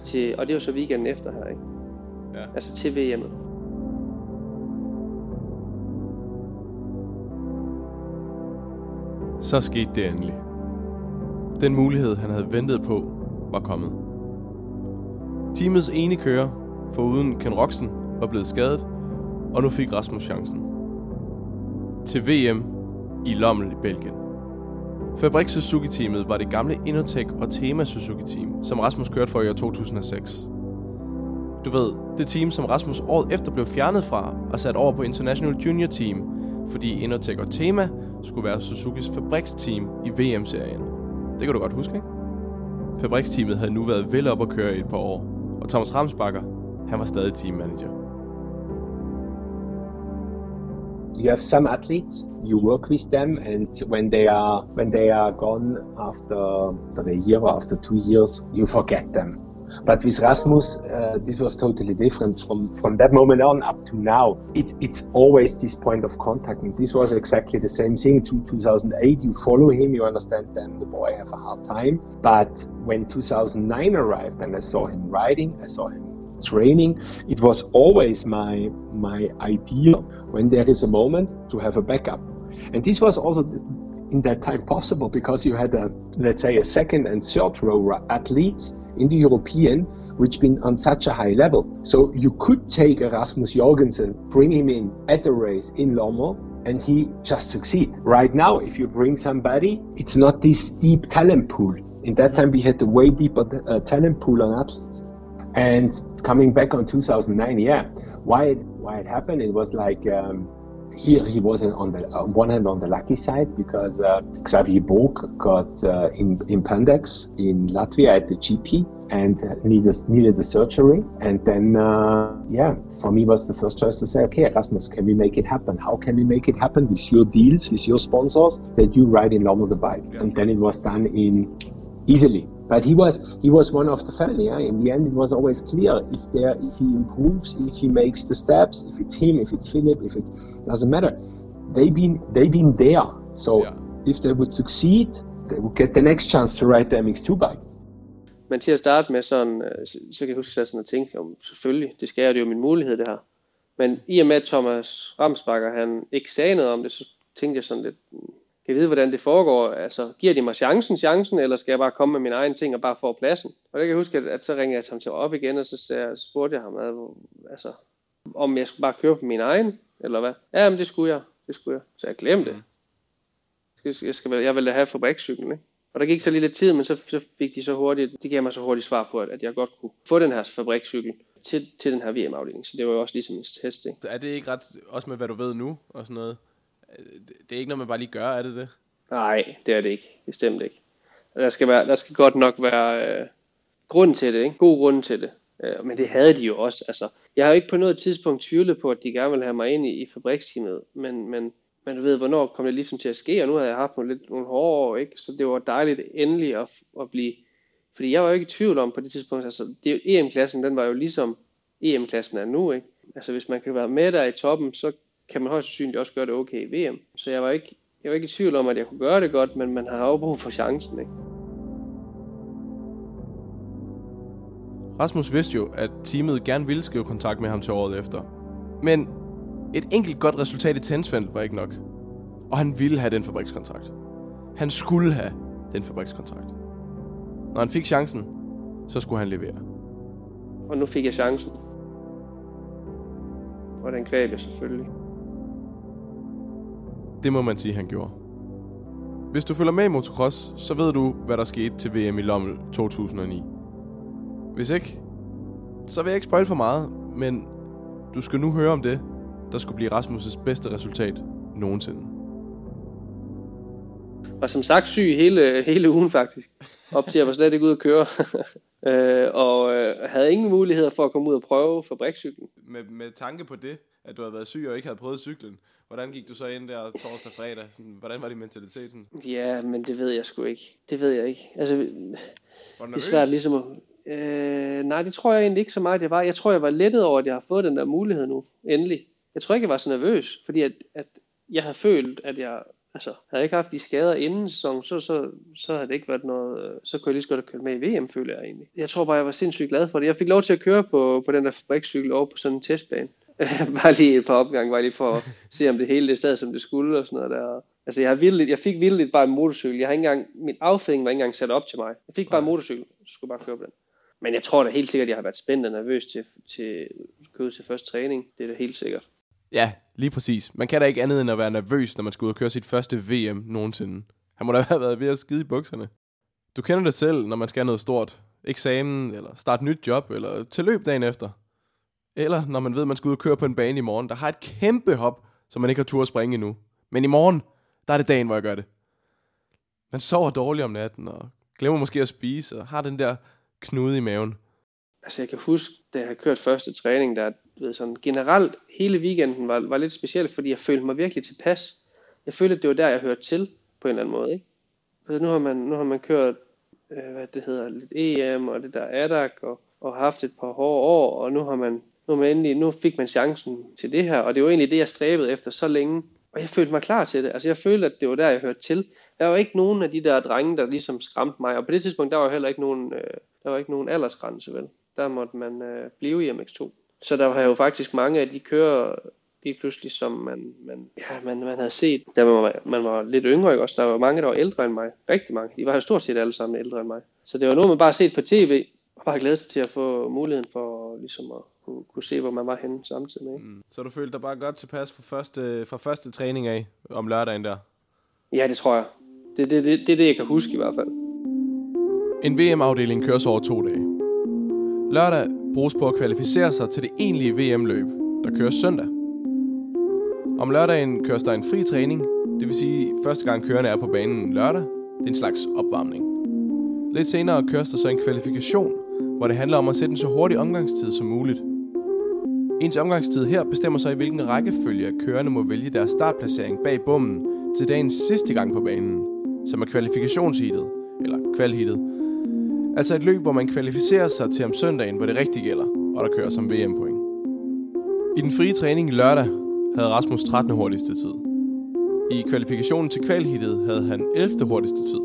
Til, og det er jo så weekenden efter her, ikke? Ja. Altså til VM'et. Så skete det endelig. Den mulighed, han havde ventet på, var kommet. Teamets ene kører, foruden Ken Roxen, var blevet skadet, og nu fik Rasmus chancen. Til VM i Lommel i Belgien. Fabrik Suzuki-teamet var det gamle Innotech og Tema Suzuki-team, som Rasmus kørte for i år 2006. Du ved, det team, som Rasmus året efter blev fjernet fra og sat over på International Junior Team, fordi Innotech og Tema skulle være Suzukis fabriksteam i VM-serien. Det kan du godt huske, ikke? Fabriksteamet havde nu været vel op at køre i et par år, og Thomas Ramsbakker, han var stadig teammanager. you have some athletes you work with them and when they are when they are gone after, after a year or after two years you forget them But with Rasmus, uh, this was totally different from, from that moment on up to now. It, it's always this point of contact. And this was exactly the same thing. To 2008, you follow him, you understand then the boy have a hard time. But when 2009 arrived and I saw him riding, I saw him training, it was always my, my idea when there is a moment to have a backup. And this was also in that time possible because you had a let's say a second and third row athletes in the European which been on such a high level. So you could take Erasmus Jorgensen, bring him in at the race in Lomo, and he just succeed. Right now, if you bring somebody, it's not this deep talent pool. In that time, we had a way deeper uh, talent pool on athletes. And coming back on 2009, yeah, why it, why it happened? It was like um, here he wasn't on the on one hand on the lucky side because uh, Xavier Borg got uh, in in Pandex in Latvia at the GP and needed needed the surgery. And then uh, yeah for me was the first choice to say okay Erasmus can we make it happen? How can we make it happen? With your deals with your sponsors that you ride in Lomo the bike yeah. and then it was done in easily but he was he was one of the family. Yeah? In the end, it was always clear if there if he improves, if he makes the steps, if it's him, if it's Philip, if it doesn't matter. They've been they've been there. So yeah. if they would succeed, they would get the next chance to ride the MX2 bike. Men til at starte med sådan, øh, så kan jeg huske sådan at tænke, om selvfølgelig, det skal jeg, det er jo min mulighed det her. Men i og med at Thomas Ramsbakker, han ikke sagde noget om det, så tænkte jeg sådan lidt, kan vide, hvordan det foregår. Altså, giver de mig chancen, chancen, eller skal jeg bare komme med min egen ting og bare få pladsen? Og det kan jeg huske, at, at så ringede jeg ham til op igen, og så sagde, spurgte jeg ham, at, altså, om jeg skulle bare køre på min egen, eller hvad? Ja, men det skulle jeg. Det skulle jeg. Så jeg glemte det. Jeg, skal, jeg, skal, jeg ville have fabrikscyklen, ikke? Og der gik så lidt tid, men så, så fik de så hurtigt, de gav mig så hurtigt svar på, at, at jeg godt kunne få den her fabrikscykel til, til den her VM-afdeling. Så det var jo også ligesom en test, ikke? Så er det ikke ret, også med hvad du ved nu og sådan noget, det er ikke noget, man bare lige gør, er det det? Nej, det er det ikke. Bestemt ikke. Der skal, være, der skal godt nok være øh, grund til det, ikke? god grund til det. Øh, men det havde de jo også. Altså, jeg har jo ikke på noget tidspunkt tvivlet på, at de gerne ville have mig ind i, i fabriksteamet, men, men, men du ved, hvornår kom det ligesom til at ske, og nu havde jeg haft nogle, lidt, nogle hårde år, ikke? så det var dejligt endelig at, at blive, fordi jeg var jo ikke i tvivl om på det tidspunkt, altså det, EM-klassen, e den var jo ligesom EM-klassen er nu, ikke? Altså hvis man kan være med der i toppen, så kan man højst sandsynligt også gøre det okay i VM. Så jeg var ikke, jeg var ikke i tvivl om, at jeg kunne gøre det godt, men man har jo brug for chancen, ikke? Rasmus vidste jo, at teamet gerne ville skrive kontakt med ham til året efter. Men et enkelt godt resultat i Tensvend var ikke nok. Og han ville have den fabrikskontrakt. Han skulle have den fabrikskontrakt. Når han fik chancen, så skulle han levere. Og nu fik jeg chancen. Og den greb jeg selvfølgelig. Det må man sige, han gjorde. Hvis du følger med i motocross, så ved du, hvad der skete til VM i Lommel 2009. Hvis ikke, så vil jeg ikke spoil for meget, men du skal nu høre om det, der skulle blive Rasmus' bedste resultat nogensinde. Var som sagt syg hele, hele ugen faktisk. Op til at jeg var slet ikke ude at køre. øh, og øh, havde ingen muligheder for at komme ud og prøve fabrikscyklen. Med, med tanke på det, at du havde været syg og ikke havde prøvet cyklen, hvordan gik du så ind der torsdag og fredag? Sådan, hvordan var din mentalitet? Sådan? Ja, men det ved jeg sgu ikke. Det ved jeg ikke. Altså, det er svært ligesom at... Øh, nej, det tror jeg egentlig ikke så meget, jeg var. Jeg tror, jeg var lettet over, at jeg har fået den der mulighed nu. Endelig. Jeg tror ikke, jeg var så nervøs, fordi at, at jeg havde følt, at jeg altså, havde jeg ikke haft de skader inden sæsonen, så, så, så havde det ikke været noget, så kunne jeg lige så godt have kørt med i VM, føler jeg egentlig. Jeg tror bare, jeg var sindssygt glad for det. Jeg fik lov til at køre på, på den der fabrikscykel over på sådan en testbane. bare lige et par opgange, bare lige for at se, om det hele det sad, som det skulle og sådan noget der. Altså, jeg, har vildt, jeg fik vildt bare en motorcykel. Jeg har ikke engang, min affæring var ikke engang sat op til mig. Jeg fik bare en motorcykel, så skulle bare køre på den. Men jeg tror da helt sikkert, at jeg har været spændt og nervøs til, til køre til første træning. Det er da helt sikkert. Ja, lige præcis. Man kan da ikke andet end at være nervøs, når man skal ud og køre sit første VM nogensinde. Han må da have været ved at skide i bukserne. Du kender det selv, når man skal have noget stort. Eksamen, eller starte nyt job, eller til løb dagen efter. Eller når man ved, at man skal ud og køre på en bane i morgen, der har et kæmpe hop, som man ikke har tur at springe endnu. Men i morgen, der er det dagen, hvor jeg gør det. Man sover dårligt om natten, og glemmer måske at spise, og har den der knude i maven. Altså jeg kan huske, da jeg har kørt første træning, der ved, sådan, generelt hele weekenden var, var lidt specielt, fordi jeg følte mig virkelig tilpas. Jeg følte, at det var der, jeg hørte til på en eller anden måde. Ikke? Altså, nu, har man, nu har man kørt øh, hvad det hedder, lidt EM og det der ADAC og, og haft et par hårde år, og nu har man, nu, man endelig, nu fik man chancen til det her, og det var egentlig det, jeg stræbede efter så længe. Og jeg følte mig klar til det. Altså jeg følte, at det var der, jeg hørte til. Der var ikke nogen af de der drenge, der ligesom skræmte mig, og på det tidspunkt, der var heller ikke nogen, øh, der var ikke nogen aldersgrænse, vel? Der måtte man øh, blive i MX2. Så der var jo faktisk mange af de kører, lige pludselig, som man, man, ja, man, man havde set, da man var, man var lidt yngre, ikke? også der var mange, der var ældre end mig. Rigtig mange. De var jo stort set alle sammen ældre end mig. Så det var noget, man bare set på tv, og bare glæde sig til at få muligheden for ligesom at kunne, kunne se, hvor man var henne samtidig med. Mm. Så du følte dig bare godt tilpas fra første, fra første træning af om lørdagen der? Ja, det tror jeg. Det, det, det, det er det, jeg kan huske i hvert fald. En VM-afdeling køres over to dage. Lørdag bruges på at kvalificere sig til det egentlige VM-løb, der køres søndag. Om lørdagen køres der en fri træning, det vil sige første gang kørende er på banen lørdag. Det er en slags opvarmning. Lidt senere køres der så en kvalifikation, hvor det handler om at sætte en så hurtig omgangstid som muligt. Ens omgangstid her bestemmer sig i hvilken rækkefølge kørende må vælge deres startplacering bag bommen til dagens sidste gang på banen, som er kvalifikationsheatet, eller kvalheatet. Altså et løb, hvor man kvalificerer sig til om søndagen, hvor det rigtig gælder, og der kører som VM-point. I den frie træning lørdag havde Rasmus 13. hurtigste tid. I kvalifikationen til kvalhittet havde han 11. hurtigste tid.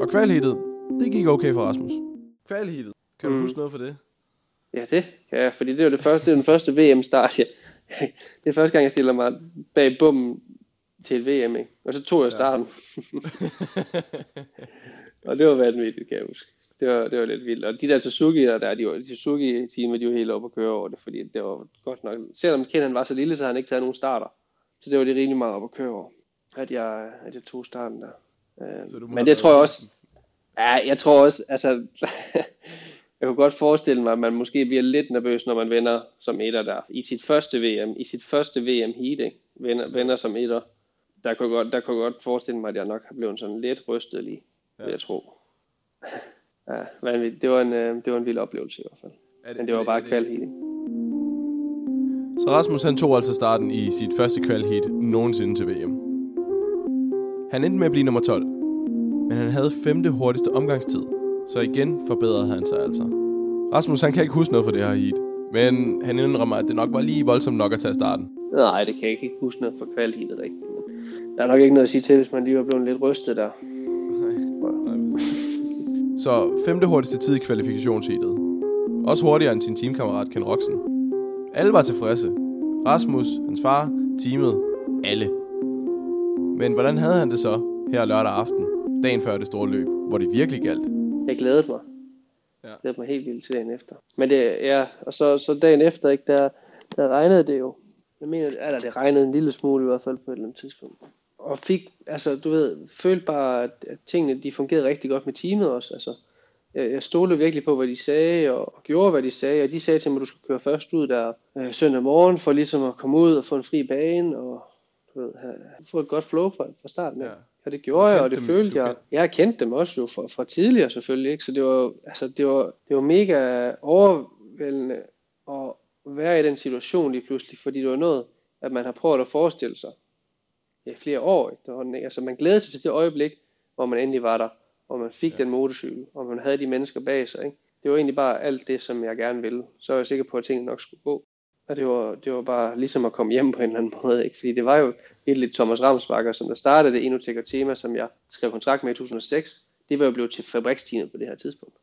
Og kvalhittet, det gik okay for Rasmus. Kvalhittet, kan du mm. huske noget for det? Ja, det kan jeg, fordi det er, det første, det er den første VM-start. Ja. Det er første gang, jeg stiller mig bag bommen til et VM, ikke? og så tog jeg starten. og det var vanvittigt, kan jeg huske. Det var, det var lidt vildt. Og de der Suzuki der, der de, var, de suzuki teamet de var helt oppe at køre over det, fordi det var godt nok. Selvom Ken han var så lille, så havde han ikke taget nogen starter. Så det var det rimelig meget op at køre over, at jeg, at jeg tog starten der. Uh, men det tror jeg også, ja, jeg tror også, altså, jeg kunne godt forestille mig, at man måske bliver lidt nervøs, når man vender som etter der. I sit første VM, i sit første VM heat, ikke? Vender, vender som etter. Der kunne, godt, der kunne godt forestille mig, at jeg nok har blevet sådan lidt rystet lige, ja. jeg tro. Ja, vanvittigt. Det var en, øh, det var en vild oplevelse i hvert fald. det, Men det var bare kvalheat. Så Rasmus han tog altså starten i sit første kvalheat nogensinde til VM. Han endte med at blive nummer 12, men han havde femte hurtigste omgangstid, så igen forbedrede han sig altså. Rasmus han kan ikke huske noget for det her heat, men han indrømmer, at det nok var lige voldsomt nok at tage starten. Nej, det kan jeg ikke huske noget for kvalheatet rigtigt. Der er nok ikke noget at sige til, hvis man lige var blevet lidt rystet der. Så femte hurtigste tid i kvalifikationsheatet. Også hurtigere end sin teamkammerat Ken Roxen. Alle var tilfredse. Rasmus, hans far, teamet, alle. Men hvordan havde han det så her lørdag aften, dagen før det store løb, hvor det virkelig galt? Jeg glædede mig. Ja. Jeg glædede mig helt vildt til dagen efter. Men det, ja, og så, så dagen efter, ikke, der, der regnede det jo. Jeg mener, eller det regnede en lille smule i hvert fald på et eller andet tidspunkt og fik, altså du ved, følte bare, at, at tingene de fungerede rigtig godt med teamet også. Altså, jeg, jeg stolede virkelig på, hvad de sagde, og, og gjorde, hvad de sagde, og de sagde til mig, at du skulle køre først ud der øh, søndag morgen, for ligesom at komme ud og få en fri bane, og du ved, have, få et godt flow fra, fra starten af. Ja. Og det gjorde jeg, og det dem, følte jeg. Jeg har kendt dem også jo fra, fra tidligere selvfølgelig, ikke? så det var, altså, det, var, det var mega overvældende at være i den situation lige pludselig, fordi det var noget, at man har prøvet at forestille sig ja, flere år efterhånden. Ikke? Altså man glæder sig til det øjeblik, hvor man endelig var der, hvor man fik ja. den motorcykel, og man havde de mennesker bag sig. Ikke? Det var egentlig bare alt det, som jeg gerne ville. Så er jeg sikker på, at tingene nok skulle gå. Og det var, det var bare ligesom at komme hjem på en eller anden måde. Ikke? Fordi det var jo helt lidt Thomas Ramsbakker, som der startede det Enotek og Tema, som jeg skrev kontrakt med i 2006. Det var jo blevet til fabriksteamet på det her tidspunkt.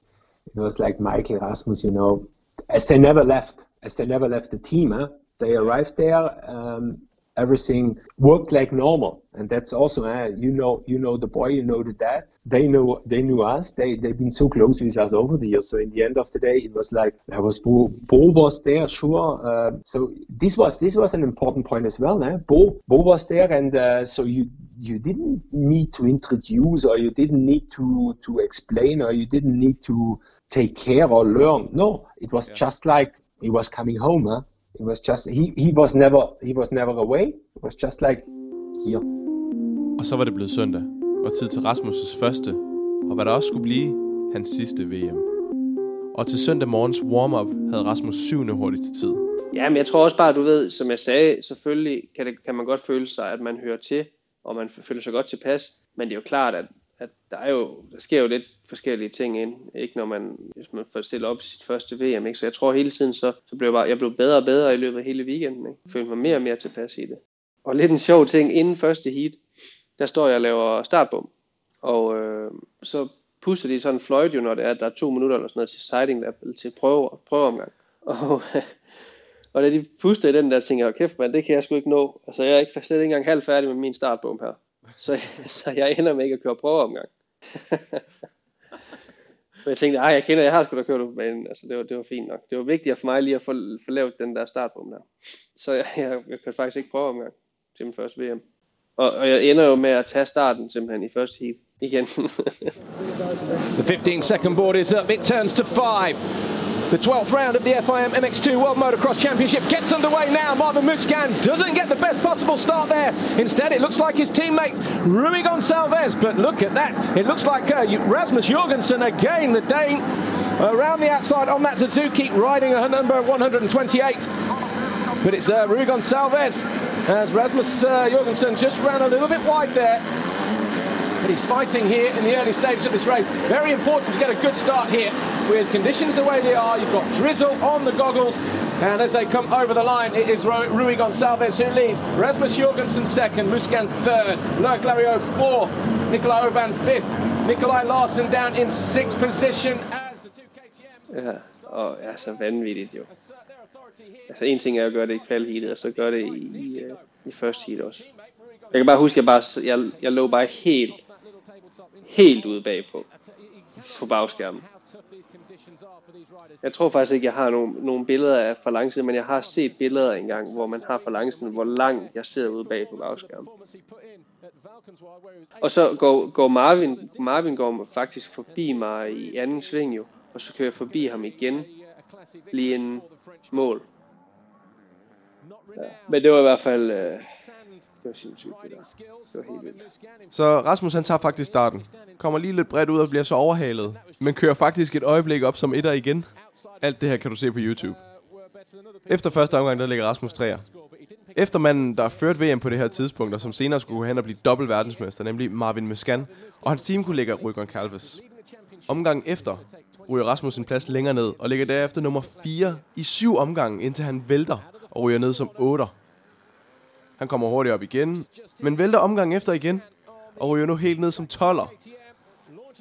It was like Michael Rasmus, you know, as they never left, as they never left the team, huh? they arrived there, um, everything worked like normal and that's also uh, you know you know the boy you know the dad they know they knew us they they've been so close with us over the years so in the end of the day it was like there was bo, bo was there sure uh, so this was this was an important point as well eh? bo bo was there and uh, so you you didn't need to introduce or you didn't need to to explain or you didn't need to take care or learn no it was yeah. just like he was coming home huh? It was just he he was never he was never away. It was just like here. Og så var det blevet søndag, og tid til Rasmus' første, og hvad der også skulle blive hans sidste VM. Og til søndag morgens warm-up havde Rasmus syvende hurtigste tid. Ja, men jeg tror også bare, du ved, som jeg sagde, selvfølgelig kan, det, kan man godt føle sig, at man hører til, og man føler sig godt tilpas. Men det er jo klart, at, at der er jo, der sker jo lidt forskellige ting ind, ikke når man, hvis man får stillet op til sit første VM, ikke? så jeg tror hele tiden, så, så blev jeg, bare, jeg blev bedre og bedre i løbet af hele weekenden, ikke? følte mig mere og mere tilpas i det. Og lidt en sjov ting, inden første heat, der står jeg og laver startbom, og øh, så puster de sådan en fløjt jo, når det er, der er to minutter eller sådan noget til sighting der, eller til prøve, prøveomgang. Og, og da de puster i den der, tænker jeg, kæft mand, det kan jeg sgu ikke nå. Altså jeg er ikke, slet ikke engang halv færdig med min startbom her. Så, så jeg ender med ikke at køre prøveomgang. Men jeg tænkte, ej, jeg kender, jeg har sgu da kørt på banen. Altså, det var, det var fint nok. Det var vigtigt for mig lige at få, få lavet den der startbom der. Så jeg, jeg, jeg kørte faktisk ikke prøveomgang til min første VM. Og, og jeg ender jo med at tage starten simpelthen i første heat igen. the 15 second board is up. It turns to five. The 12th round of the FIM MX2 World Motocross Championship gets underway now. Marvin Muscan doesn't get the best possible start there. Instead, it looks like his teammate Rui Gonçalves. But look at that. It looks like uh, Rasmus Jorgensen again, the Dane, around the outside on that Suzuki, riding a number 128. But it's uh, Rui Gonçalves as Rasmus uh, Jorgensen just ran a little bit wide there. But he's fighting here in the early stages of this race. Very important to get a good start here with conditions the way they are. You've got drizzle on the goggles. And as they come over the line, it is Rui Gonçalves who leads. Rasmus Jorgensen second, Muscan third, Loic Lariot fourth, Nikolai Oban fifth, Nikolai Larsen down in sixth position as the two KTM's. Ja, og er så vanvittigt jo. Altså en ting er at gøre det i kvalheatet, og så gøre det i, i, øh, i første heat også. Jeg kan bare huske, at jeg, bare, jeg, jeg lå bare helt, helt ude bagpå på bagskærmen. Jeg tror faktisk ikke, jeg har nogen, nogen billeder af for langsiden, men jeg har set billeder engang, hvor man har for langsiden, hvor langt jeg sidder ude bag på bagskærmen. Og så går, går Marvin, Marvin går faktisk forbi mig i anden sving jo, og så kører jeg forbi ham igen, lige en mål. Ja. Men det var i hvert fald, øh, det var sindssygt det der. Det var helt vildt. Så Rasmus han tager faktisk starten. Kommer lige lidt bredt ud og bliver så overhalet. Men kører faktisk et øjeblik op som etter igen. Alt det her kan du se på YouTube. Efter første omgang, der ligger Rasmus 3'er. Efter manden, der førte VM på det her tidspunkt, og som senere skulle gå hen og blive dobbelt verdensmester, nemlig Marvin Muscan, og hans teamkollega kunne Calves. Omgangen efter ryger Rasmus en plads længere ned, og ligger derefter nummer 4 i syv omgange, indtil han vælter og ryger ned som 8. Han kommer hurtigt op igen, men vælter omgang efter igen, og ryger nu helt ned som 12'er.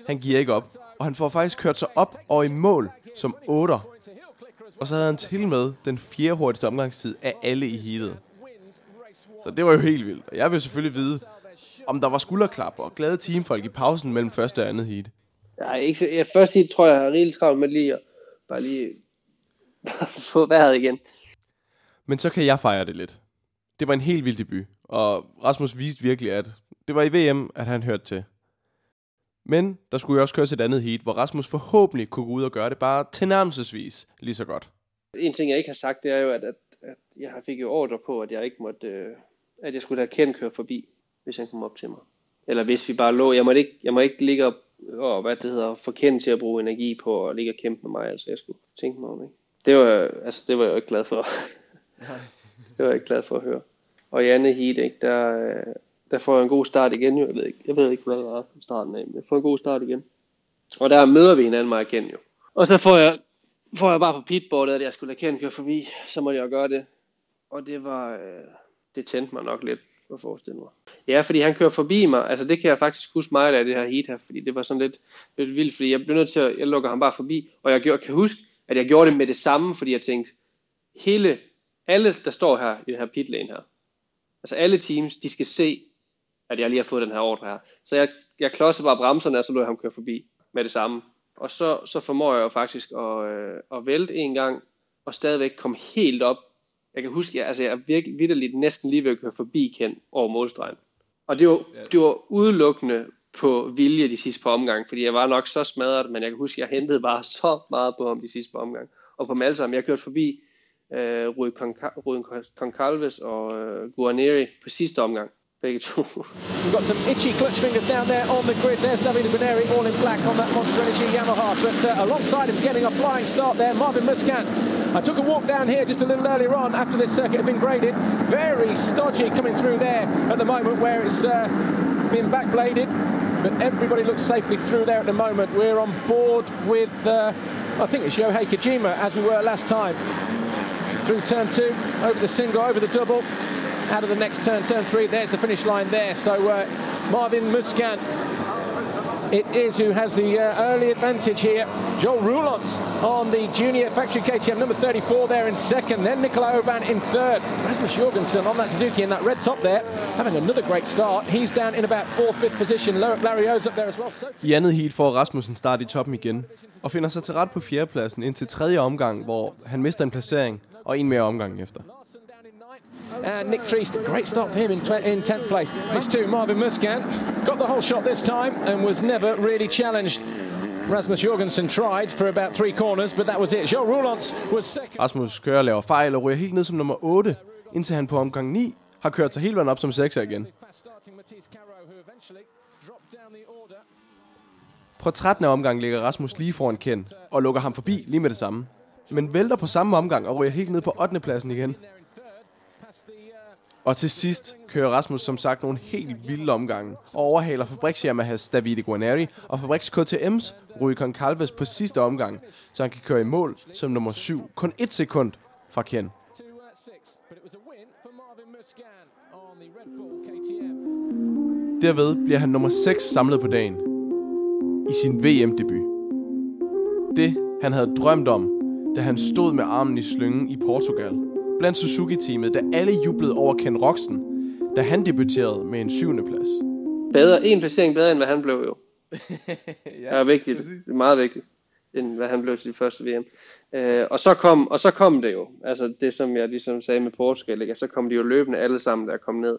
Han giver ikke op, og han får faktisk kørt sig op og i mål som 8. Og så havde han til med den fjerde hurtigste omgangstid af alle i heatet. Så det var jo helt vildt. Og jeg vil selvfølgelig vide, om der var skulderklap og glade teamfolk i pausen mellem første og andet heat. Nej, ikke så, jeg, første heat tror jeg, jeg har rigtig travlt med lige at bare lige få vejret igen. Men så kan jeg fejre det lidt. Det var en helt vild debut, og Rasmus viste virkelig, at det var i VM, at han hørte til. Men der skulle jo også køres et andet heat, hvor Rasmus forhåbentlig kunne gå ud og gøre det bare tilnærmelsesvis lige så godt. En ting, jeg ikke har sagt, det er jo, at, at, at jeg fik jo ordre på, at jeg ikke måtte, øh, at jeg skulle have Ken køre forbi, hvis han kom op til mig. Eller hvis vi bare lå, jeg måtte ikke, jeg må ikke ligge op, og hvad det hedder, få Ken til at bruge energi på at ligge og kæmpe med mig, altså jeg skulle tænke mig om, ikke? Det var, altså, det var jeg jo ikke glad for. det var jeg ikke glad for at høre. Og i andet heat, ikke, der, øh, der får jeg en god start igen. Jo. Jeg ved ikke, jeg ved ikke hvad det var starten af, men jeg får en god start igen. Og der møder vi hinanden mig igen jo. Og så får jeg, får jeg bare på pitboardet, at jeg skulle lade Ken køre forbi. Så måtte jeg gøre det. Og det var, øh, det tændte mig nok lidt at forestille mig. Ja, fordi han kører forbi mig. Altså det kan jeg faktisk huske meget af det her heat her, fordi det var sådan lidt, lidt vildt, fordi jeg blev nødt til at, jeg lukker ham bare forbi. Og jeg gjorde, kan huske, at jeg gjorde det med det samme, fordi jeg tænkte, hele, alle der står her i den her pitlane her, altså alle teams, de skal se, at jeg lige har fået den her ordre her. Så jeg, jeg klodser bare bremserne, og så lå jeg ham køre forbi med det samme. Og så, så formår jeg jo faktisk at, øh, at vælte en gang, og stadigvæk komme helt op. Jeg kan huske, at altså, jeg er virkelig vidderligt næsten lige ved at køre forbi Ken over målstregen. Og det var, det var udelukkende på vilje de sidste par omgang, fordi jeg var nok så smadret, men jeg kan huske, at jeg hentede bare så meget på ham de sidste par omgang. Og på dem alle sammen, jeg kørte forbi øh, Rui Concalves og øh, Guarneri på sidste omgang. Begge to. We've got some itchy clutch fingers down there on the grid. There's Davide Guarneri all in black on that Monster Energy Yamaha. But uh, alongside him getting a flying start there, Marvin Muscat. I took a walk down here just a little earlier on after this circuit had been graded. Very stodgy coming through there at the moment where it's uh, been backbladed. but everybody looks safely through there at the moment. We're on board with, uh, I think it's Yohei Kojima, as we were last time. Through turn two, over the single, over the double, out of the next turn, turn three. There's the finish line there. So uh, Marvin Muscan it is who has the uh, early advantage here. Joel Roulons on the junior factory KTM number 34 there in second. Then Nikolai Oban in third. Rasmus Jorgensen on that Suzuki in that red top there, having another great start. He's down in about fourth, fifth position. Larry O's up there as well. So I andet heat Rasmussen start i toppen igen, og finder sig til ret på fjerdepladsen indtil tredje omgang, hvor han mister en placering og en mere omgang efter. And Nick Treast, great start for him in, in 10th place. Race two, Marvin Muscan got the whole shot this time and was never really challenged. Rasmus Jorgensen tried for about three corners, but that was it. Joe Roulants was second. Rasmus kører laver fejl og ryger helt ned som nummer 8, indtil han på omgang 9 har kørt sig helt vejen op som 6'er igen. På 13. omgang ligger Rasmus lige foran Ken og lukker ham forbi lige med det samme. Men vælter på samme omgang og ryger helt ned på 8. pladsen igen. Og til sidst kører Rasmus som sagt nogle helt vilde omgange og overhaler Fabriks Yamahas Davide Guarneri og Fabriks KTM's Rui Concalves på sidste omgang, så han kan køre i mål som nummer 7, kun et sekund fra Ken. Derved bliver han nummer 6 samlet på dagen i sin VM-debut. Det, han havde drømt om, da han stod med armen i slyngen i Portugal – blandt Suzuki-teamet, da alle jublede over Ken Roxen, da han debuterede med en syvende plads. Bedre, en placering bedre, end hvad han blev jo. ja, er vigtigt. Præcis. Det er meget vigtigt, end hvad han blev til de første VM. Øh, og, så kom, og så kom det jo. Altså det, som jeg ligesom sagde med Portugal, ikke? så kom de jo løbende alle sammen, der kom ned.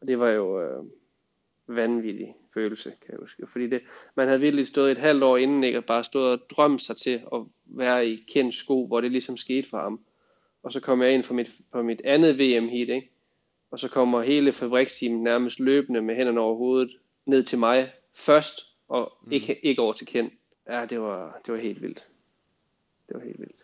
Og det var jo øh, vanvittig følelse, kan jeg huske. Fordi det, man havde virkelig stået et halvt år inden, ikke? og bare stået og drømt sig til at være i kendt sko, hvor det ligesom skete for ham og så kommer jeg ind på mit, på mit andet VM heat, ikke? og så kommer hele fabriksteamet nærmest løbende med hænderne over hovedet ned til mig først, og mm. ikke, ikke over til Ken. Ja, det var, det var helt vildt. Det var helt vildt.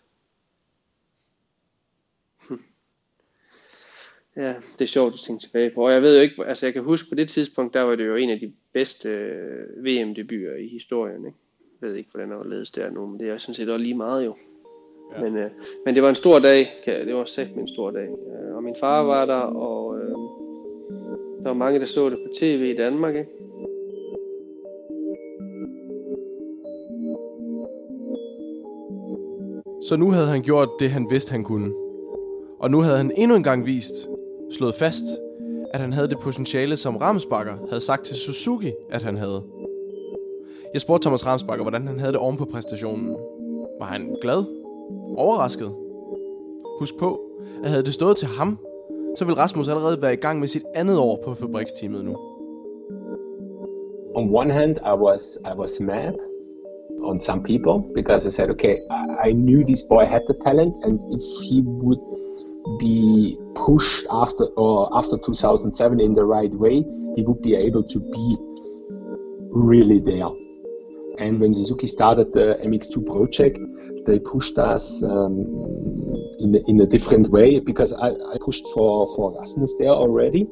Ja, det er sjovt at tænke tilbage på. Og jeg ved jo ikke, altså jeg kan huske på det tidspunkt, der var det jo en af de bedste øh, VM-debuter i historien. Ikke? Jeg ved ikke, hvordan der var ledet der nu, men det er sådan set også lige meget jo. Ja. Men, øh, men det var en stor dag. Det var sæt en stor dag. Øh, og min far var der, og øh, der var mange, der så det på tv i Danmark. Ikke? Så nu havde han gjort det, han vidste, han kunne. Og nu havde han endnu en gang vist, slået fast, at han havde det potentiale, som Ramsbakker havde sagt til Suzuki, at han havde. Jeg spurgte Thomas Ramsbakker, hvordan han havde det oven på præstationen. Var han glad? overrasket. Husk på, at havde det stået til ham, så ville Rasmus allerede være i gang med sit andet år på fabriksteamet nu. On one hand, I was I was mad on some people because I said, okay, I knew this boy had the talent, and if he would be pushed after or after 2007 in the right way, he would be able to be really there. And when Suzuki started the MX2 project, they pushed us um, in, a, in a different way because I, I pushed for, for Rasmus there already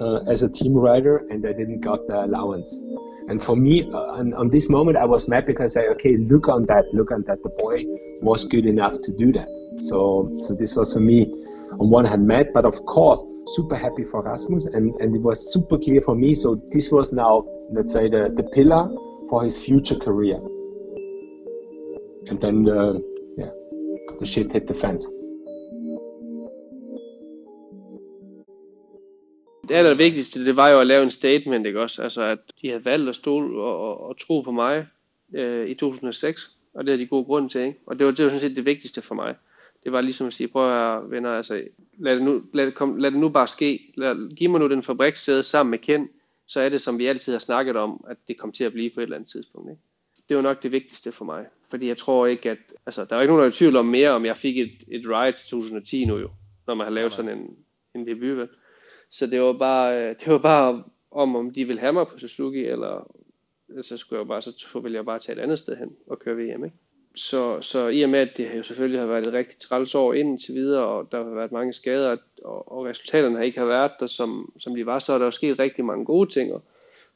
uh, as a team rider and I didn't got the allowance. And for me, uh, on, on, this moment, I was mad because I okay, look on that, look on that. The boy was good enough to do that. So, so this was for me, on one hand, mad, but of course, super happy for Rasmus, and and it was super clear for me. So this was now, let's say, the the pillar for his future career. And then, uh, yeah, the shit hit the fans. Det allervigtigste, det var jo at lave en statement, ikke også? Altså, at de havde valgt at stole og, og, og tro på mig øh, i 2006, og det er de gode grunde til, ikke? Og det var, det var sådan set det vigtigste for mig. Det var ligesom at sige, prøv at høre, venner, altså, lad det nu, lad det, kom, lad det nu bare ske. Lad, giv mig nu den fabrikssæde sammen med Ken, så er det, som vi altid har snakket om, at det kommer til at blive på et eller andet tidspunkt. Ikke? Det var nok det vigtigste for mig. Fordi jeg tror ikke, at... Altså, der er ikke nogen, der er i tvivl om mere, om jeg fik et, et ride til 2010 nu jo, når man har lavet sådan en, en debut. Vel? Så det var bare, øh, det var bare om, om de vil have mig på Suzuki, eller så skulle jeg bare, så ville jeg bare tage et andet sted hen og køre VM, ikke? så, så i og med, at det jo selvfølgelig har været et rigtig træls år indtil videre, og der har været mange skader, og, og resultaterne har ikke har været der, som, som de var, så er der jo sket rigtig mange gode ting, og,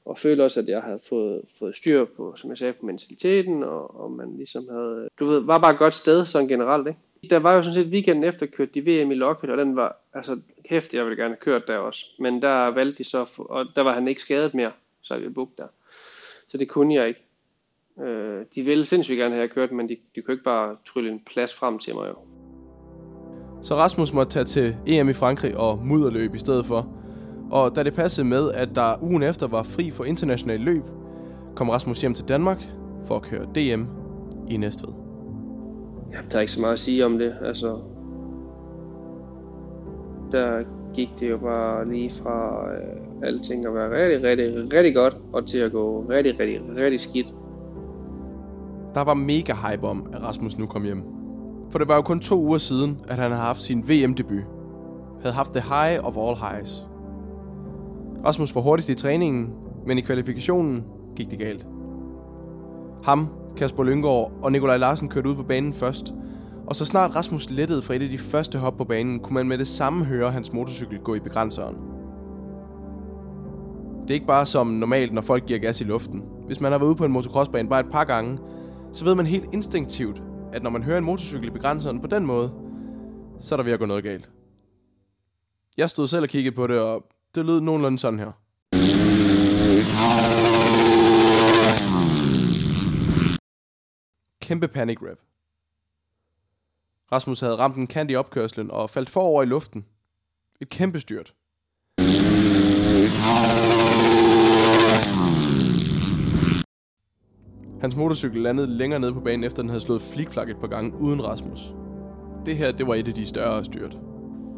og følte også, at jeg havde fået, fået styr på, som jeg sagde, på mentaliteten, og, og man ligesom havde, du ved, var bare et godt sted, sådan generelt, ikke? Der var jo sådan set weekenden efter kørt de VM i Lockheed, og den var, altså kæft, jeg ville gerne have kørt der også. Men der valgte de så, og der var han ikke skadet mere, så vi booket der. Så det kunne jeg ikke. Øh, de ville sindssygt gerne have kørt, men de, de kunne ikke bare trylle en plads frem til mig jo. Så Rasmus måtte tage til EM i Frankrig og mudderløb i stedet for. Og da det passede med, at der ugen efter var fri for international løb, kom Rasmus hjem til Danmark for at køre DM i Næstved. Ja, der er ikke så meget at sige om det. Altså, der gik det jo bare lige fra øh, alting at være rigtig, rigtig, rigtig godt, og til at gå rigtig, rigtig, rigtig skidt. Der var mega hype om, at Rasmus nu kom hjem. For det var jo kun to uger siden, at han havde haft sin VM-debut. Havde haft the high of all highs. Rasmus var hurtigst i træningen, men i kvalifikationen gik det galt. Ham, Kasper Lyngård og Nikolaj Larsen kørte ud på banen først, og så snart Rasmus lettede fra et af de første hop på banen, kunne man med det samme høre hans motorcykel gå i begrænseren. Det er ikke bare som normalt, når folk giver gas i luften. Hvis man har været ude på en motocrossbane bare et par gange, så ved man helt instinktivt, at når man hører en motorcykel i begrænseren på den måde, så er der ved at gå noget galt. Jeg stod selv og kiggede på det, og det lød nogenlunde sådan her. Kæmpe panic rap. Rasmus havde ramt en kant i opkørslen og faldt forover i luften. Et kæmpe styrt. Hans motorcykel landede længere nede på banen, efter den havde slået flikflak et par gange uden Rasmus. Det her, det var et af de større styrt.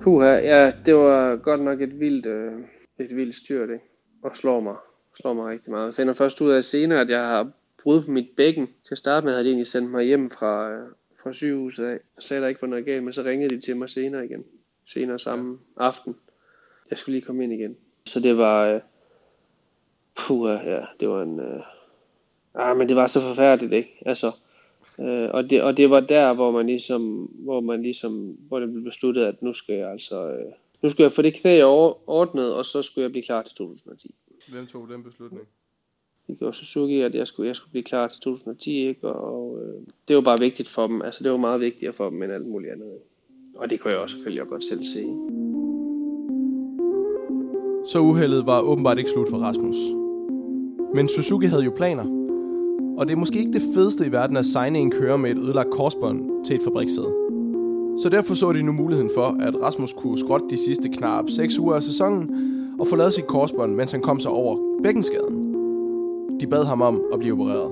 Puha, ja, det var godt nok et vildt, øh, et vildt styrt, ikke? Og slår mig, slår mig rigtig meget. Jeg finder først ud af senere, at jeg har brud på mit bækken. Til at starte med havde de egentlig sendt mig hjem fra, øh, fra sygehuset af. Jeg sagde, der ikke var noget galt, men så ringede de til mig senere igen. Senere samme aften. Jeg skulle lige komme ind igen. Så det var... Øh, puha, ja, det var en... Øh, ah, men det var så forfærdeligt, ikke? Altså, øh, og, det, og det var der, hvor man ligesom, hvor man ligesom, hvor det blev besluttet, at nu skal jeg altså, øh, nu skal jeg få det knæ ordnet, og så skulle jeg blive klar til 2010. Hvem tog den beslutning? Det også Suzuki, at jeg skulle, jeg skulle blive klar til 2010, ikke? Og øh, det var bare vigtigt for dem. Altså, det var meget vigtigere for dem end alt muligt andet. Og det kunne jeg også selvfølgelig godt selv se. Så uheldet var åbenbart ikke slut for Rasmus. Men Suzuki havde jo planer. Og det er måske ikke det fedeste i verden at signe en kører med et ødelagt korsbånd til et fabrikssæde. Så derfor så de nu muligheden for, at Rasmus kunne skrotte de sidste knap 6 uger af sæsonen og få lavet sit korsbånd, mens han kom sig over bækkenskaden. De bad ham om at blive opereret.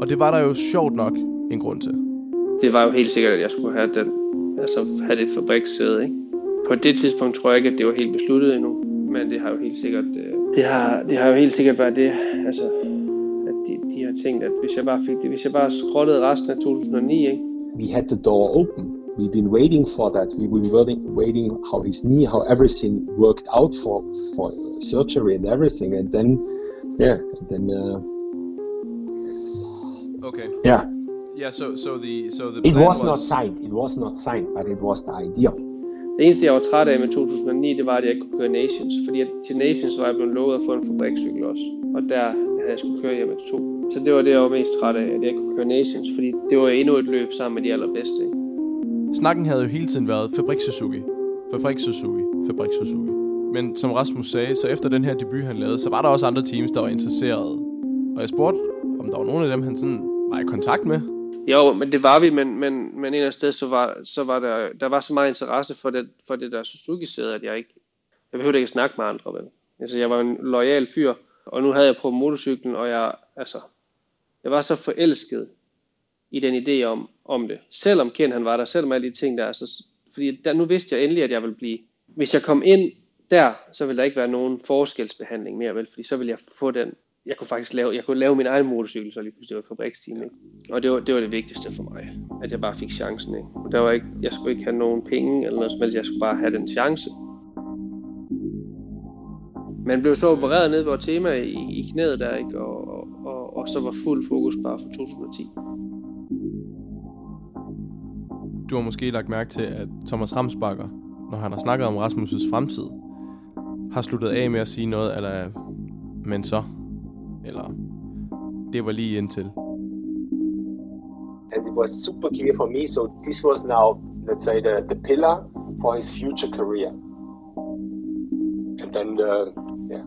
Og det var der jo sjovt nok en grund til. Det var jo helt sikkert, at jeg skulle have den, altså have det fabrikssæde, ikke? På det tidspunkt tror jeg ikke, at det var helt besluttet endnu, men det har jo helt sikkert, det har, det har jo helt sikkert været det, altså, at de, de har tænkt, at hvis jeg bare fik det, hvis jeg bare skrottede resten af 2009, ikke? We had the door open. We've been waiting for that. We've been waiting, waiting how his knee, how everything worked out for for surgery and everything, and then, yeah, and then. Uh, Okay. Yeah. Yeah, so so the so the It plan was not signed. It was not signed, but it was the idea. Det eneste, jeg var træt af med 2009, det var, at jeg ikke kunne køre Nations. Fordi at til Nations var jeg blevet lovet at få en fabrikscykel også. Og der havde jeg skulle køre hjem med to. Så det var det, jeg var mest træt af, at jeg ikke kunne køre Nations. Fordi det var endnu et løb sammen med de allerbedste. Snakken havde jo hele tiden været Fabrik Suzuki. Fabrik Suzuki. Fabrik Suzuki. Men som Rasmus sagde, så efter den her debut, han lavede, så var der også andre teams, der var interesserede. Og jeg spurgte, om der var nogen af dem, han sådan var i kontakt med. Jo, men det var vi, men, men, men en af sted, så var, så var der, der var så meget interesse for det, for det der Suzuki-sæde, at jeg ikke, jeg behøvede ikke at snakke med andre, vel. Altså, jeg var en lojal fyr, og nu havde jeg prøvet motorcyklen, og jeg, altså, jeg var så forelsket i den idé om, om det. Selvom Ken han var der, selvom alle de ting der, så, fordi der, nu vidste jeg endelig, at jeg ville blive, hvis jeg kom ind der, så vil der ikke være nogen forskelsbehandling mere, vel, fordi så vil jeg få den, jeg kunne faktisk lave, jeg kunne lave min egen motorcykel, så lige pludselig var fabriksteam, ikke? Og det var, det var det vigtigste for mig, at jeg bare fik chancen, ikke? Og der var ikke, jeg skulle ikke have nogen penge eller noget som helst, jeg skulle bare have den chance. Man blev så opereret ned på tema i, i knæet der, ikke? Og, og, og, og så var fuld fokus bare for 2010. Du har måske lagt mærke til, at Thomas Ramsbakker, når han har snakket om Rasmus' fremtid, har sluttet af med at sige noget, eller men så. Eller det var lige indtil. And it was super clear for me. So this was now, let's say, the, the pillar for his future career. And then, uh, yeah,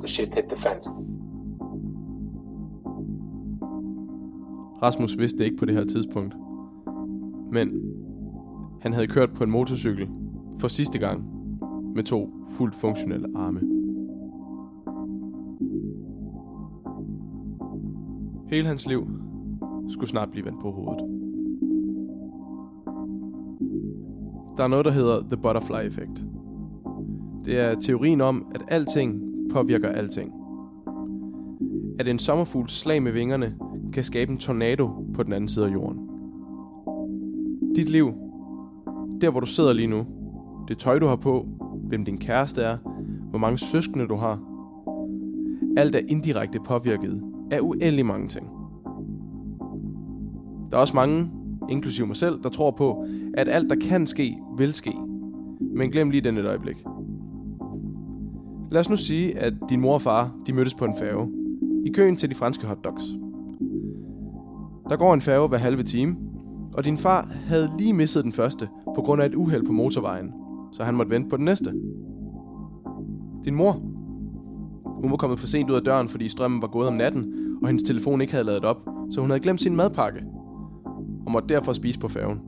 the shit hit the fans. Rasmus vidste ikke på det her tidspunkt. Men han havde kørt på en motorcykel for sidste gang med to fuldt funktionelle arme. Hele hans liv skulle snart blive vendt på hovedet. Der er noget, der hedder The Butterfly Effect. Det er teorien om, at alting påvirker alting. At en sommerfugls slag med vingerne kan skabe en tornado på den anden side af jorden. Dit liv, der hvor du sidder lige nu, det tøj du har på, hvem din kæreste er, hvor mange søskende du har, alt er indirekte påvirket af uendelig mange ting. Der er også mange, inklusive mig selv, der tror på, at alt der kan ske, vil ske. Men glem lige den et øjeblik. Lad os nu sige, at din mor og far de mødtes på en færge i køen til de franske hotdogs. Der går en færge hver halve time, og din far havde lige misset den første på grund af et uheld på motorvejen, så han måtte vente på den næste. Din mor, hun var kommet for sent ud af døren, fordi strømmen var gået om natten, og hendes telefon ikke havde ladet op, så hun havde glemt sin madpakke, og måtte derfor spise på færgen.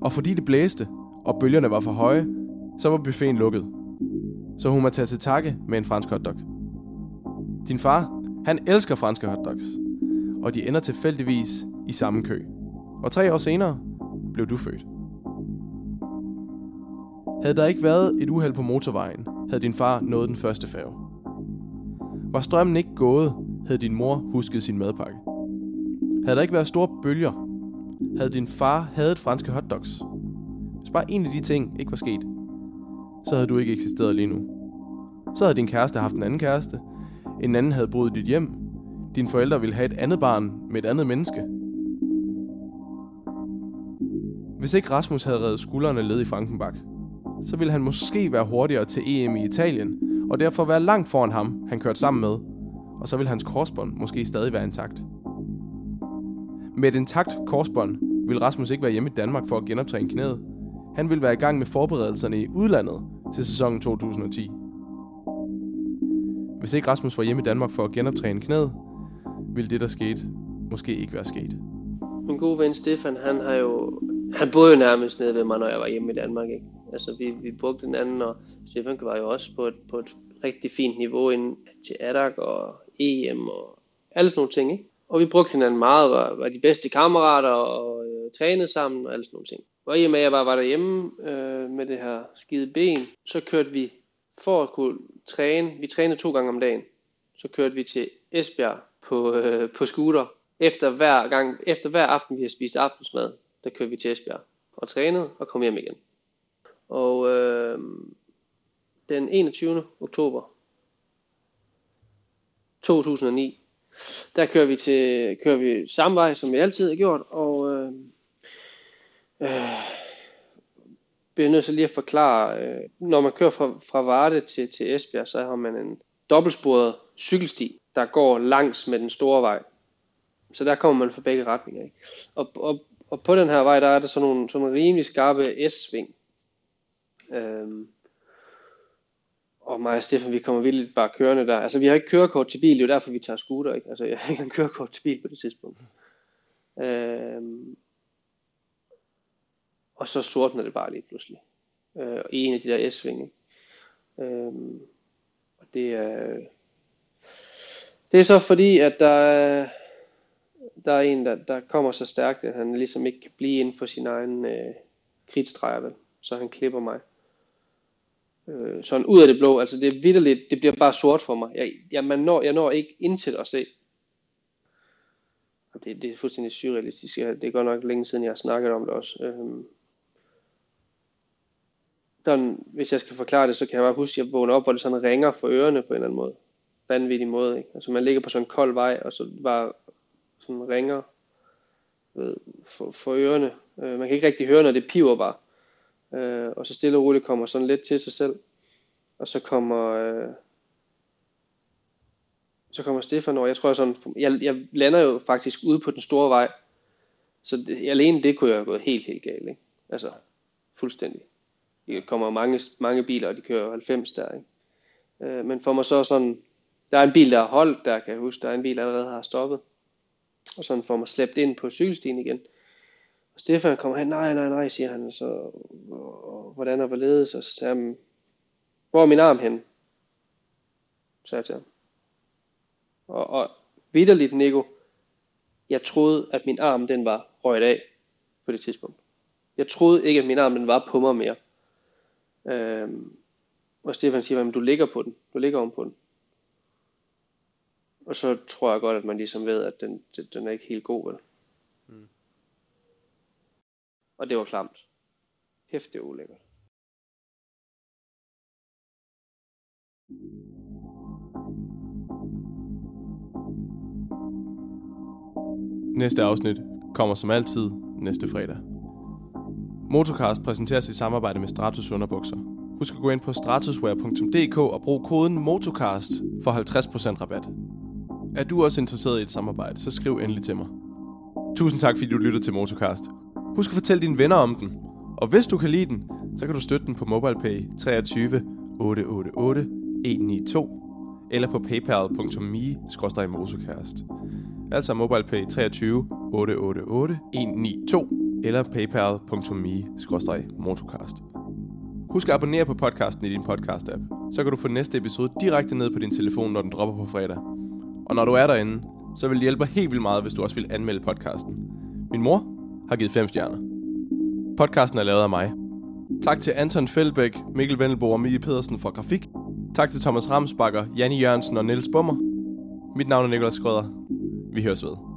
Og fordi det blæste, og bølgerne var for høje, så var buffeten lukket. Så hun måtte tage til takke med en fransk hotdog. Din far, han elsker franske hotdogs, og de ender tilfældigvis i samme kø. Og tre år senere blev du født. Havde der ikke været et uheld på motorvejen, havde din far nået den første færge. Var strømmen ikke gået, havde din mor husket sin madpakke. Havde der ikke været store bølger, havde din far hadet franske hotdogs. Hvis bare en af de ting ikke var sket, så havde du ikke eksisteret lige nu. Så havde din kæreste haft en anden kæreste, en anden havde boet i dit hjem, dine forældre ville have et andet barn med et andet menneske. Hvis ikke Rasmus havde reddet skuldrene led i Frankenbak, så ville han måske være hurtigere til EM i Italien, og derfor være langt foran ham, han kørte sammen med, og så ville hans korsbånd måske stadig være intakt. Med et intakt korsbånd vil Rasmus ikke være hjemme i Danmark for at genoptræne knæet. Han vil være i gang med forberedelserne i udlandet til sæsonen 2010. Hvis ikke Rasmus var hjemme i Danmark for at genoptræne knæet, ville det, der skete, måske ikke være sket. Min gode ven Stefan, han har jo, han boede jo nærmest nede ved mig, når jeg var hjemme i Danmark, ikke? Altså, vi, vi brugte hinanden, anden, og Stefan var jo også på et, på et rigtig fint niveau inden til ADAC og EM og alle sådan nogle ting, ikke? Og vi brugte hinanden meget, var, var de bedste kammerater og øh, trænede sammen og alle sådan nogle ting. Og i og med, at jeg bare var derhjemme øh, med det her skide ben, så kørte vi for at kunne træne. Vi trænede to gange om dagen. Så kørte vi til Esbjerg på, øh, på scooter. Efter hver, gang, efter hver aften, vi har spist aftensmad, der kørte vi til Esbjerg og trænede og kom hjem igen. Og øh, den 21. oktober 2009, der kører vi til kører vi samme vej, som vi altid har gjort, og øh, øh, bliver nødt til lige at forklare, øh, når man kører fra, fra Varde til, til Esbjerg, så har man en dobbeltsporet cykelsti, der går langs med den store vej. Så der kommer man fra begge retninger. Ikke? Og, og, og på den her vej, der er der sådan nogle, sådan nogle rimelig skarpe S-sving. Øhm, og mig og Stefan, vi kommer vildt bare kørende der. Altså, vi har ikke kørekort til bil, det er jo derfor, vi tager scooter, ikke? Altså, jeg har ikke en kørekort til bil på det tidspunkt. Øhm, og så sortner det bare lige pludselig. Øh, I en af de der S-svinge. Øhm, og det er... Det er så fordi, at der er, der er en, der, der kommer så stærkt, at han ligesom ikke kan blive inden for sin egen øh, kridtstreger, så han klipper mig. Øh, sådan ud af det blå, altså det er vidderligt, det bliver bare sort for mig. Jeg, jeg, man når, jeg når ikke indtil at se. Det, det er fuldstændig surrealistisk. Det er godt nok længe siden, jeg har snakket om det også. Øhm, sådan, hvis jeg skal forklare det, så kan jeg bare huske, at jeg vågner op, hvor det sådan ringer for ørerne på en eller anden måde. Vanvittig måde, ikke? Altså man ligger på sådan en kold vej, og så bare sådan ringer ved, for, for ørerne. Øh, man kan ikke rigtig høre, når det piver bare. Øh, og så stille og roligt kommer sådan lidt til sig selv. Og så kommer, øh, så kommer Stefan over. Jeg tror, jeg, sådan, jeg, jeg lander jo faktisk ude på den store vej. Så det, alene det kunne jeg have gået helt, helt galt. Ikke? Altså, fuldstændig. Der kommer mange, mange biler, og de kører 90 der. Ikke? Øh, men for mig så sådan, der er en bil, der er holdt, der kan jeg huske, der er en bil, der allerede har stoppet. Og sådan får mig slæbt ind på cykelstien igen. Og Stefan kommer hen, nej, nej, nej, siger han, så, og, hvordan er hvorledes, og så siger han, hvor er min arm hen? Så jeg til ham. Og, og vidderligt, Nico, jeg troede, at min arm, den var røget af på det tidspunkt. Jeg troede ikke, at min arm, den var på mig mere. Øhm, og Stefan siger, at du ligger på den. Du ligger om på den. Og så tror jeg godt, at man ligesom ved, at den, den er ikke helt god, vel? Og det var klamt. Kæft, det er ulækkert. Næste afsnit kommer som altid næste fredag. Motocast præsenteres i samarbejde med Stratus underbukser. Husk at gå ind på stratuswear.dk og brug koden MOTOCAST for 50% rabat. Er du også interesseret i et samarbejde, så skriv endelig til mig. Tusind tak, fordi du lytter til Motocast. Husk at fortælle dine venner om den. Og hvis du kan lide den, så kan du støtte den på MobilePay 23 888 192 eller på paypal.me-motocast. Altså MobilePay 23 888 192 eller paypal.me-motocast. Husk at abonnere på podcasten i din podcast-app. Så kan du få næste episode direkte ned på din telefon, når den dropper på fredag. Og når du er derinde, så vil det hjælpe helt vildt meget, hvis du også vil anmelde podcasten. Min mor har givet 5 stjerner. Podcasten er lavet af mig. Tak til Anton Feldbæk, Mikkel Vendelbo og Mie Pedersen for grafik. Tak til Thomas Ramsbakker, Janne Jørgensen og Niels Bummer. Mit navn er Nikolaj Skrøder. Vi høres ved.